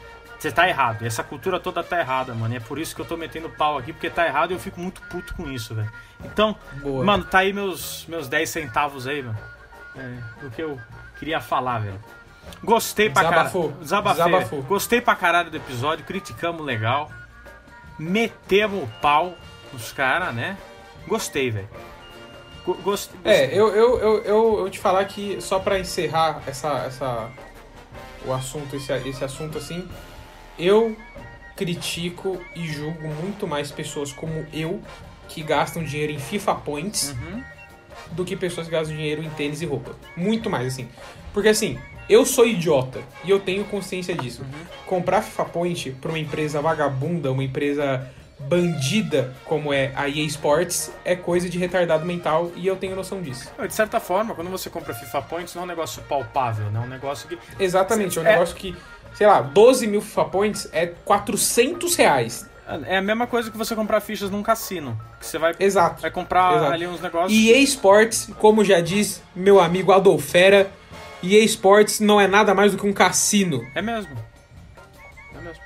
Você tá errado. Essa cultura toda tá errada, mano. E é por isso que eu tô metendo pau aqui, porque tá errado e eu fico muito puto com isso, velho. Então, Boa. mano, tá aí meus, meus 10 centavos aí, mano. É, o que eu queria falar, velho. Gostei pra Desabafou. caralho. Desabafei. Desabafou. Gostei pra caralho do episódio, criticamos legal. Metemos o pau nos caras, né? Gostei, velho. É, gostei. eu, eu, eu, eu, eu te falar que só pra encerrar essa, essa, o assunto, esse, esse assunto assim, eu critico e julgo muito mais pessoas como eu que gastam dinheiro em FIFA Points Uhum. do que pessoas que gastam dinheiro em tênis e roupa. Muito mais, assim. Porque assim, eu sou idiota e eu tenho consciência disso. Comprar FIFA Point pra uma empresa vagabunda, uma empresa bandida como é a EA Sports, é coisa de retardado mental e eu tenho noção disso. De certa forma, quando você compra FIFA Points, não é um negócio palpável, né? É um negócio que. Exatamente, é um É. negócio que, sei lá, 12 mil FIFA Points é 400 reais. É a mesma coisa que você comprar fichas num cassino. Que você vai, Exato. vai comprar Exato. ali uns negócios. EA Sports, como já diz meu amigo Adolfera, EA Sports não é nada mais do que um cassino. É mesmo. É mesmo.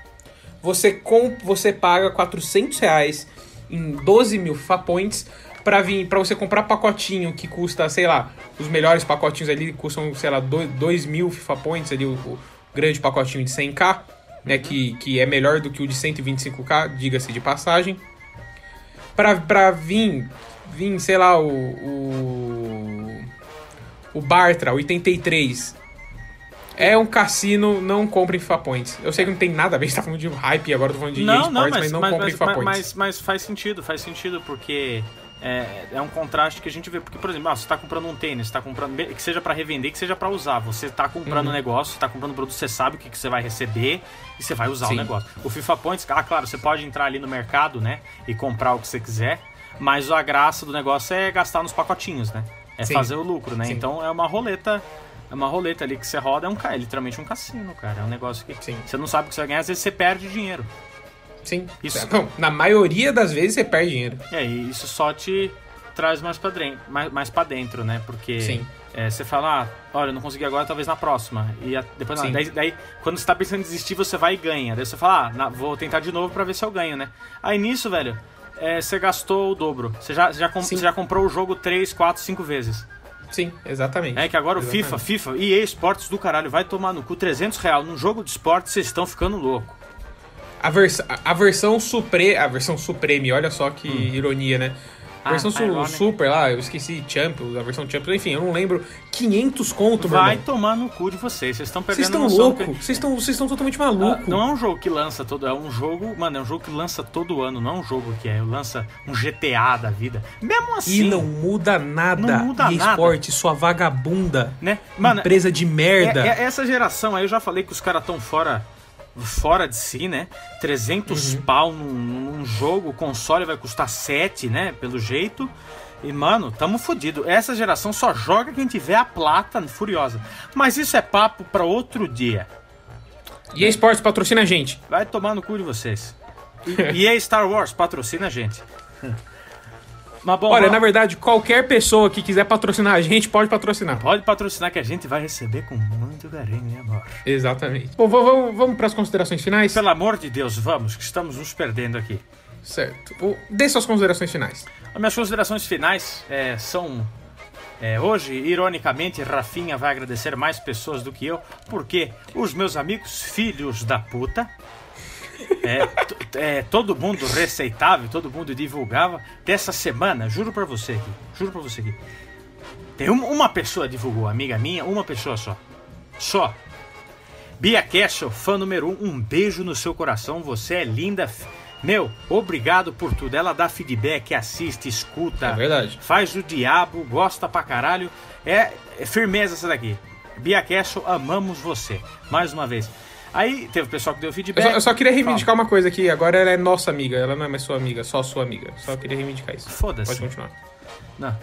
Você, com, você paga 400 reais em 12 mil FIFA Points pra, vir, pra você comprar pacotinho que custa, sei lá, os melhores pacotinhos ali custam, sei lá, 2 mil FIFA Points ali, o grande pacotinho de 100k, né, que, que é melhor do que o de 125k, diga-se de passagem. Pra, pra vir, vir, sei lá, o, o, o Bartra 83, é um cassino, não compre FIFA Points. Eu sei que não tem nada a ver, você [laughs] tá falando de hype, agora eu tô falando de Não, não, mas, mas, não mas, compre FIFA mas, Points. mas- mas faz sentido, faz sentido, porque é, é um contraste que a gente vê. Porque, por exemplo, ah, você tá comprando um tênis, tá comprando. Que seja pra revender, que seja pra usar. Você tá comprando um Uhum. negócio, você tá comprando um produto, você sabe o que, que você vai receber e você vai usar Sim. o negócio. O FIFA Points, ah, claro, você pode entrar ali no mercado, né? E comprar o que você quiser, mas a graça do negócio é gastar nos pacotinhos, né? É Sim. fazer o lucro, né? Sim. Então é uma roleta. É uma roleta ali que você roda, é, um, é literalmente um cassino, cara. É um negócio que Sim. você não sabe o que você vai ganhar, às vezes você perde dinheiro. Sim. Isso. Não, na maioria das vezes você perde dinheiro. É, e isso só te traz mais pra, dren- mais, mais pra dentro, né? Porque Sim. é, você fala, ah, olha, não consegui agora, talvez na próxima. E a- depois, não, daí, daí, quando você tá pensando em desistir, você vai e ganha. Daí você fala, ah, na- vou tentar de novo pra ver se eu ganho, né? Aí nisso, velho, é, você gastou o dobro. Você já, você já, com- Sim. você já comprou o jogo 3, 4, 5 vezes. Sim, exatamente. É que agora o Exatamente. FIFA, FIFA, EA Esportes do caralho, vai tomar no cu 300 reais num jogo de esporte, vocês estão ficando louco. A, vers a versão Supre... A versão Supreme, olha só que ironia, né? A Hum. Ah, versão su- ironic. Super lá, eu esqueci Champions, a versão Champions, enfim, eu não lembro. 500 conto, meu Vai irmão. tomar no cu de vocês, vocês estão Vocês perdendo estão noção que- loucos, vocês estão vocês estão totalmente Ah, malucos. Não é um jogo que lança todo. É um jogo. Mano, é um jogo que lança todo ano. Não é um jogo que é, lança um GTA da vida. Mesmo assim. E não muda nada. Não muda EA nada. Sport, sua vagabunda. Né? Mano, empresa de merda. é- é- essa geração aí eu já falei que os caras estão fora. Fora de si, né? 300 Uhum. pau num, num jogo, o console vai custar 7, né? Pelo jeito. E, mano, tamo fudido. Essa geração só joga quem tiver a plata furiosa. Mas isso é papo pra outro dia. EA Sports patrocina a gente. Vai tomar no cu de vocês. E, [laughs] e a Star Wars patrocina a gente. [laughs] Mas bom, Olha, vamos- na verdade, qualquer pessoa que quiser patrocinar a gente pode patrocinar. pode patrocinar que a gente vai receber com muito carinho e amor. Exatamente. Bom, vamos, vamos para as considerações finais? Pelo amor de Deus, vamos, que estamos nos perdendo aqui. Certo. Dê suas considerações finais. As minhas considerações finais é, são. é, hoje, ironicamente, Rafinha vai agradecer mais pessoas do que eu, porque os meus amigos filhos da puta É, é, todo mundo receitava, todo mundo divulgava. Dessa semana, juro pra você aqui, juro pra você aqui. Tem um- uma pessoa divulgou, amiga minha, uma pessoa só. Só. Bia Castle, fã número um, um beijo no seu coração, você é linda. Meu, obrigado por tudo. Ela dá feedback, assiste, escuta. É verdade. Faz o diabo, gosta pra caralho. É, é firmeza essa daqui. Bia Castle, amamos você. Mais uma vez. Aí teve o pessoal que deu Eu feedback. só, eu só queria reivindicar uma coisa aqui. Agora ela é nossa amiga. Ela não é mais sua amiga, só sua amiga. Só queria reivindicar isso. Foda-se. Pode continuar. Não.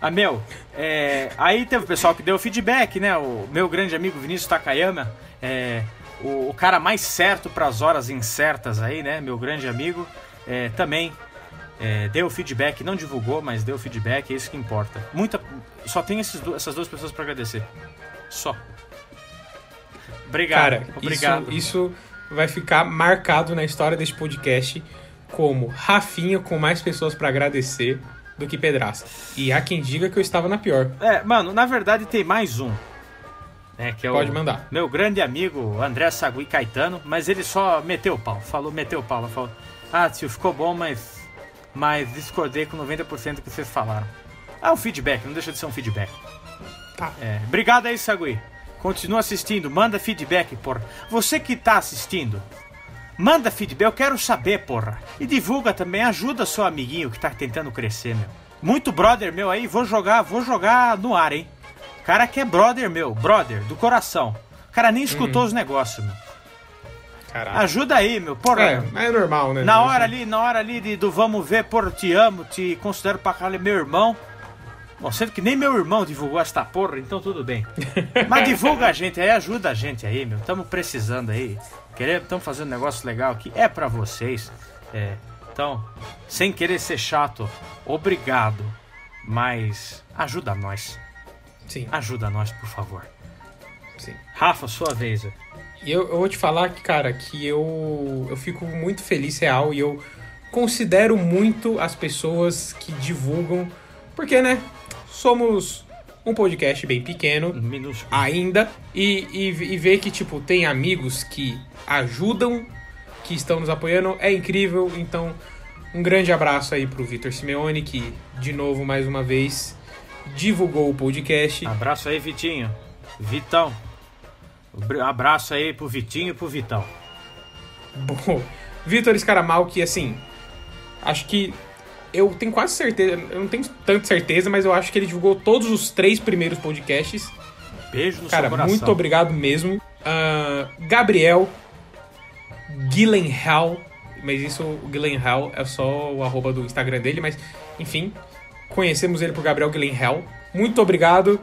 A Mel, é, aí teve o pessoal que deu feedback, né? O meu grande amigo Vinícius Takayama, é, o, o cara mais certo para as horas incertas aí, né? Meu grande amigo, é, também é, deu feedback, não divulgou, mas deu feedback, é isso que importa. Muita, só tem esses essas duas pessoas para agradecer. Só. Obrigado. Cara, obrigado. Isso, isso vai ficar marcado na história deste podcast como Rafinha com mais pessoas pra agradecer do que Pedraça. E há quem diga que eu estava na pior. É, mano, na verdade tem mais um. né, que é Pode o mandar. Meu grande amigo André Sagui Caetano, mas ele só meteu o pau. Falou, meteu o pau. Falou, ah, tio, ficou bom, mas, mas discordei com 90% do que vocês falaram. Ah, um feedback, não deixa de ser um feedback. Tá. É, obrigado aí, Sagui. Continua assistindo, manda feedback, porra. Você que tá assistindo, manda feedback, eu quero saber, porra. E divulga também, ajuda seu amiguinho que tá tentando crescer, meu. Muito brother meu aí, vou jogar, vou jogar no ar, hein. Cara que é brother meu, brother, do coração. O cara nem escutou os negócios, meu. Caralho. Ajuda aí, meu, porra. É, é normal, né? Na hora ali, na hora ali de, do vamos ver, porra, te amo, te considero pra caralho meu irmão. Bom, sendo que nem meu irmão divulgou esta porra, então tudo bem. [laughs] Mas divulga a gente aí, ajuda a gente aí, meu. Tamo precisando aí. Estamos fazendo um negócio legal aqui. É pra vocês. É. Então, sem querer ser chato, obrigado. Mas ajuda nós. Sim, Ajuda nós, por favor. sim. Rafa, sua vez. E eu, eu vou te falar que, cara, que eu, eu fico muito feliz, real, e eu considero muito as pessoas que divulgam, porque, né, somos um podcast bem pequeno Minúsculo. ainda, e, e, e ver que, tipo, tem amigos que ajudam, que estão nos apoiando, é incrível, então, um grande abraço aí pro Vitor Simeone, que, de novo, mais uma vez, divulgou o podcast. Abraço aí, Vitinho. Vitão. Abra- Abraço aí pro Vitinho e pro Vitão. Bom, Vitor Escaramal, que assim, acho que eu tenho quase certeza, eu não tenho tanta certeza, mas eu acho que ele divulgou todos os três primeiros podcasts. Beijo no Cara, seu coração. muito obrigado mesmo. Ah, Gabriel Gillenhall, mas isso, o Gillenhall é só o arroba do Instagram dele, mas enfim, conhecemos ele por Gabriel Gillenhall. Muito obrigado,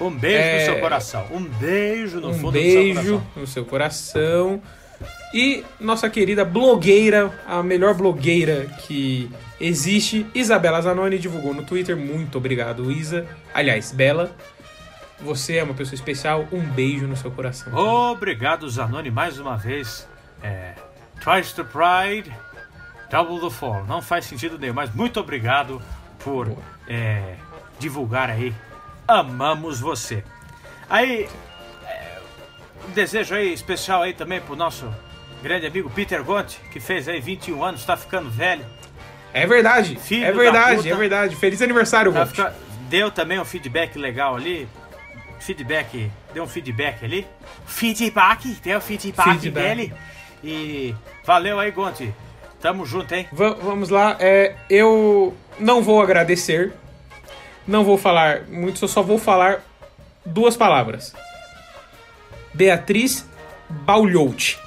Um beijo É, no seu coração. Um beijo no um fundo beijo do seu coração. no seu coração. E nossa querida blogueira, a melhor blogueira que existe, Isabela Zanoni, divulgou no Twitter. Muito obrigado, Isa. Aliás, Bela, você é uma pessoa especial. Um beijo no seu coração. Obrigado, Zanoni, mais uma vez. É, twice the pride, double the fall. Não faz sentido nenhum, mas muito obrigado por é, divulgar aí. Amamos você. Aí, é, um desejo aí especial aí também pro nosso grande amigo Peter Gonti, que fez aí 21 anos, tá ficando velho. É verdade, Filho é da verdade, é verdade. Feliz aniversário, Tá fica- Deu também um feedback legal ali. Feedback, deu um feedback ali. Feedback, deu feedback, Feedback. dele. E valeu aí, Gonti. Tamo junto, hein? Va- vamos lá, é, eu não vou agradecer, não vou falar muito, eu só vou falar duas palavras. Beatriz Baulhout.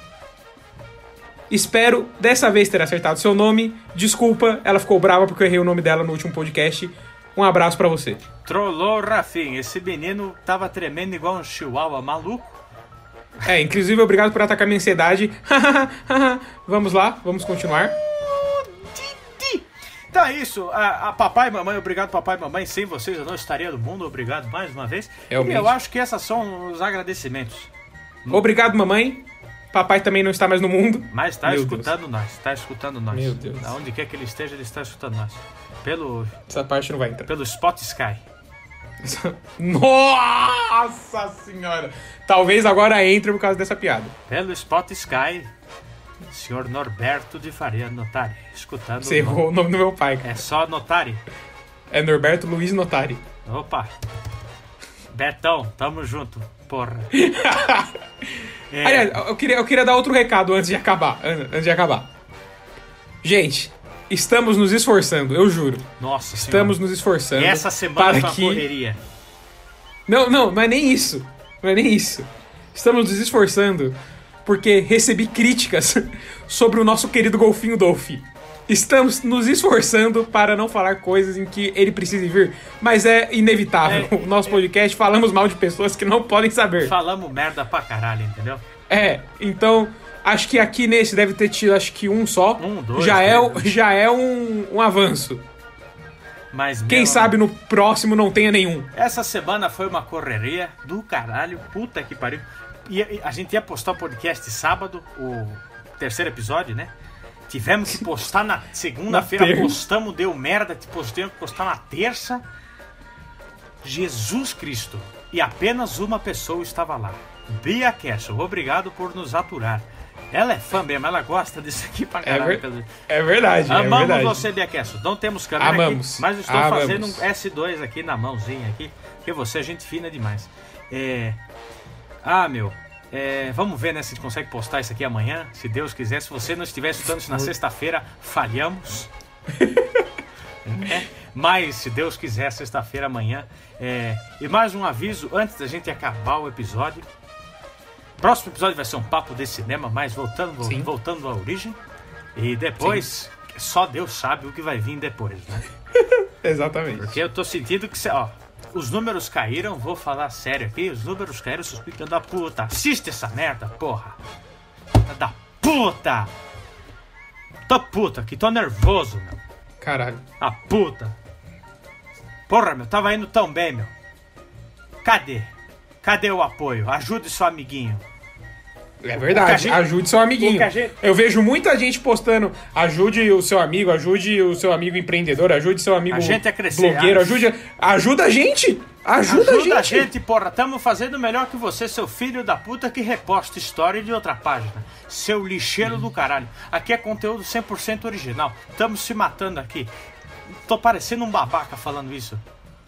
Espero dessa vez ter acertado seu nome. Desculpa, ela ficou brava porque eu errei o nome dela no último podcast. Um abraço pra você. Trollou Rafinha. Esse menino tava tremendo igual um chihuahua maluco. É, inclusive, obrigado por atacar minha ansiedade. [laughs] vamos lá, vamos continuar. Então é isso. A, a papai e mamãe, obrigado papai e mamãe. Sem vocês eu não estaria no mundo. Obrigado mais uma vez. Realmente. E eu acho que esses são os agradecimentos. Obrigado, mamãe. Papai também não está mais no mundo. Mas tá Meu escutando nós. Tá escutando nós. Meu Deus. Aonde quer que ele esteja, ele está escutando nós. Pelo, Essa parte não vai entrar. pelo Spot Sky. [laughs] Nossa senhora! Talvez agora entre por causa dessa piada. Pelo Spot Sky. Senhor Norberto de Faria Notari. Escutando. Você errou o nome do meu pai. É só Notari. É Norberto Luiz Notari. Opa! Betão, tamo junto, porra. [laughs] É, Aliás, eu queria, eu queria dar outro recado antes de acabar. an- Antes de acabar. Gente, estamos nos esforçando, eu juro. nossa Estamos senhora. nos esforçando. E essa semana para que... correria. Não, não, não é nem isso. Não é nem isso. Estamos nos esforçando porque recebi críticas [laughs] sobre o nosso querido golfinho Dolphy. Estamos nos esforçando para não falar coisas em que ele precise vir, mas é inevitável. É, o nosso podcast falamos mal de pessoas que não podem saber. Falamos merda pra caralho, entendeu? É, então acho que aqui nesse deve ter tido acho que um só. Um, dois, já é, já é um, um avanço. Mas Quem meu, sabe no próximo não tenha nenhum. Essa semana foi uma correria do caralho. Puta que pariu. E a gente ia postar o podcast sábado, o terceiro episódio, né? Tivemos que postar na segunda-feira, postamos, deu merda, postamos que postar na terça. Jesus Cristo. E apenas uma pessoa estava lá. Bia Castle, obrigado por nos aturar. Ela é fã mesmo, ela gosta disso aqui pra É, caralho. ver- pelo- é verdade, é Amamos verdade. você, Bia Castle. Não temos câmera Amamos. aqui, mas estou Amamos. fazendo um S2 aqui na mãozinha aqui, porque você é gente fina demais. É... Ah, meu, é, vamos ver né, se a gente consegue postar isso aqui amanhã, se Deus quiser. Se você não estiver escutando isso na sexta-feira, falhamos. [laughs] É, Mas, se Deus quiser, sexta-feira amanhã. É, E mais um aviso antes da gente acabar o episódio. Próximo episódio vai ser um papo de cinema, mas voltando, Sim. voltando à origem. E depois, só Deus sabe o que vai vir depois, né? [laughs] Exatamente. Porque eu tô sentindo que, cê- ó, os números caíram, vou falar sério aqui, os números caíram, seus filhos da puta. Assiste essa merda, porra. Da puta! Tô puta, que tô nervoso, meu. Caralho. A puta. Porra, meu, tava indo tão bem, meu. Cadê? Cadê o apoio? Ajude seu amiguinho. É a verdade, gente- ajude seu amiguinho. a gente- Eu vejo muita gente postando, ajude o seu amigo, ajude o seu amigo empreendedor, ajude seu amigo A gente a crescer, blogueiro, a- ajude, ajuda a gente, ajuda, Ajuda a gente. porra. Tamo fazendo melhor que você, seu filho da puta que reposta história de outra página. Seu lixeiro do caralho. Aqui é conteúdo 100% original. Tamo se matando aqui. Tô parecendo um babaca falando isso.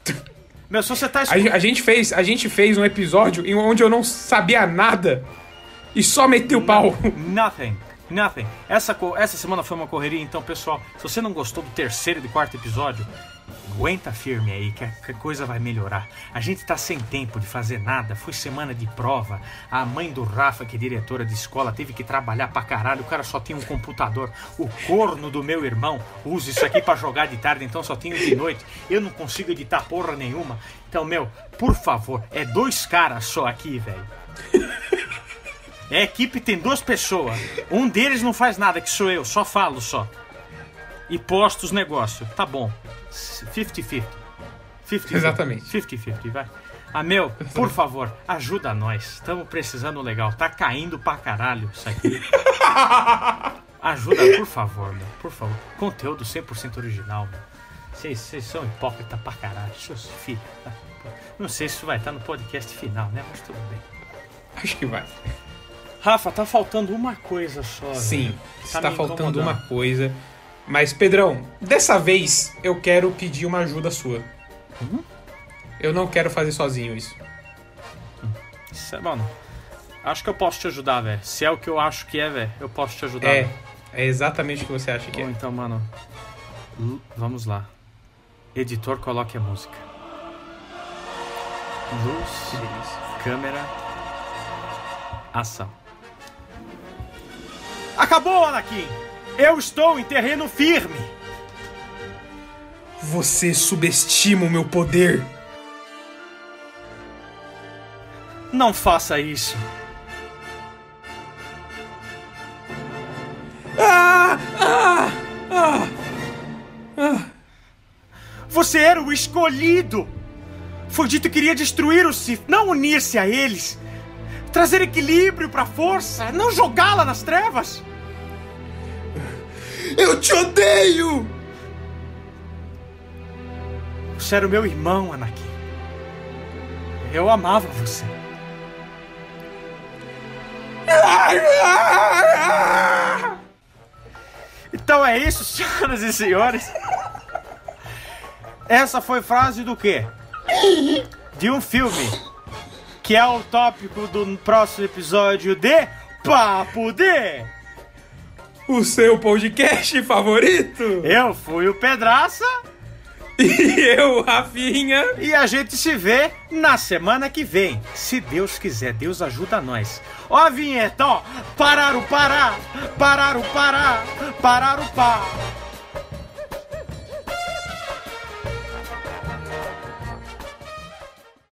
[laughs] Meu, se você tá A, escutando... a gente fez, a gente fez um episódio em onde eu não sabia nada e só meti o pau. Nothing. Nothing. Essa, essa semana foi uma correria, então, pessoal, se você não gostou do terceiro e do quarto episódio, aguenta firme aí que a, coisa vai melhorar. A gente tá sem tempo de fazer nada, foi semana de prova. A mãe do Rafa, que é diretora de escola, teve que trabalhar pra caralho. O cara só tem um computador. O corno do meu irmão usa isso aqui pra jogar de tarde, então só tenho de noite. Eu não consigo editar porra nenhuma. Então, meu, por favor, é dois caras só aqui, velho. É, a equipe tem duas pessoas. Um deles não faz nada, que sou eu, só falo só. E posto os negócios. Tá bom. 50-50. 50-50. Exatamente. 50-50, vai. Ah, meu, por [laughs] favor, ajuda nós. Estamos precisando legal. Tá caindo pra caralho isso aqui. [laughs] Ajuda, por favor, meu. Por favor. Conteúdo 100% original, meu. Vocês são hipócritas pra caralho. Seus filhos. tá? Não sei se isso vai estar no podcast final, né? Mas tudo bem. Acho que vai. Rafa, tá faltando uma coisa só. Sim, velho. está me faltando uma coisa. Mas, Pedrão, dessa vez eu quero pedir uma ajuda sua. Uhum. Eu não quero fazer sozinho isso. Isso é- Mano, acho que eu posso te ajudar, velho. Se é o que eu acho que é, velho, eu posso te ajudar. É, velho. é exatamente o que você acha que Bom, é. então, mano. Vamos lá. Editor, coloque a música. Luz, câmera, ação. Acabou, Anakin! Eu estou em terreno firme! Você subestima o meu poder. Não faça isso. Ah! Ah! Ah! Você era o escolhido! Foi dito que iria destruir o Sith, não unir-se a eles. Trazer equilíbrio pra força, não jogá-la nas trevas. Eu te odeio! Você era o meu irmão, Anakin. Eu amava você. Então é isso, [laughs] senhoras e senhores. Essa foi frase do quê? De um filme que é o tópico do próximo episódio de Papo de. O seu podcast favorito? Eu fui o Pedraça E eu, Rafinha. e a gente se vê na semana que vem. Se Deus quiser, Deus ajuda nós. Ó a vinheta, ó. Parar o parar, parar o parar, parar o pá.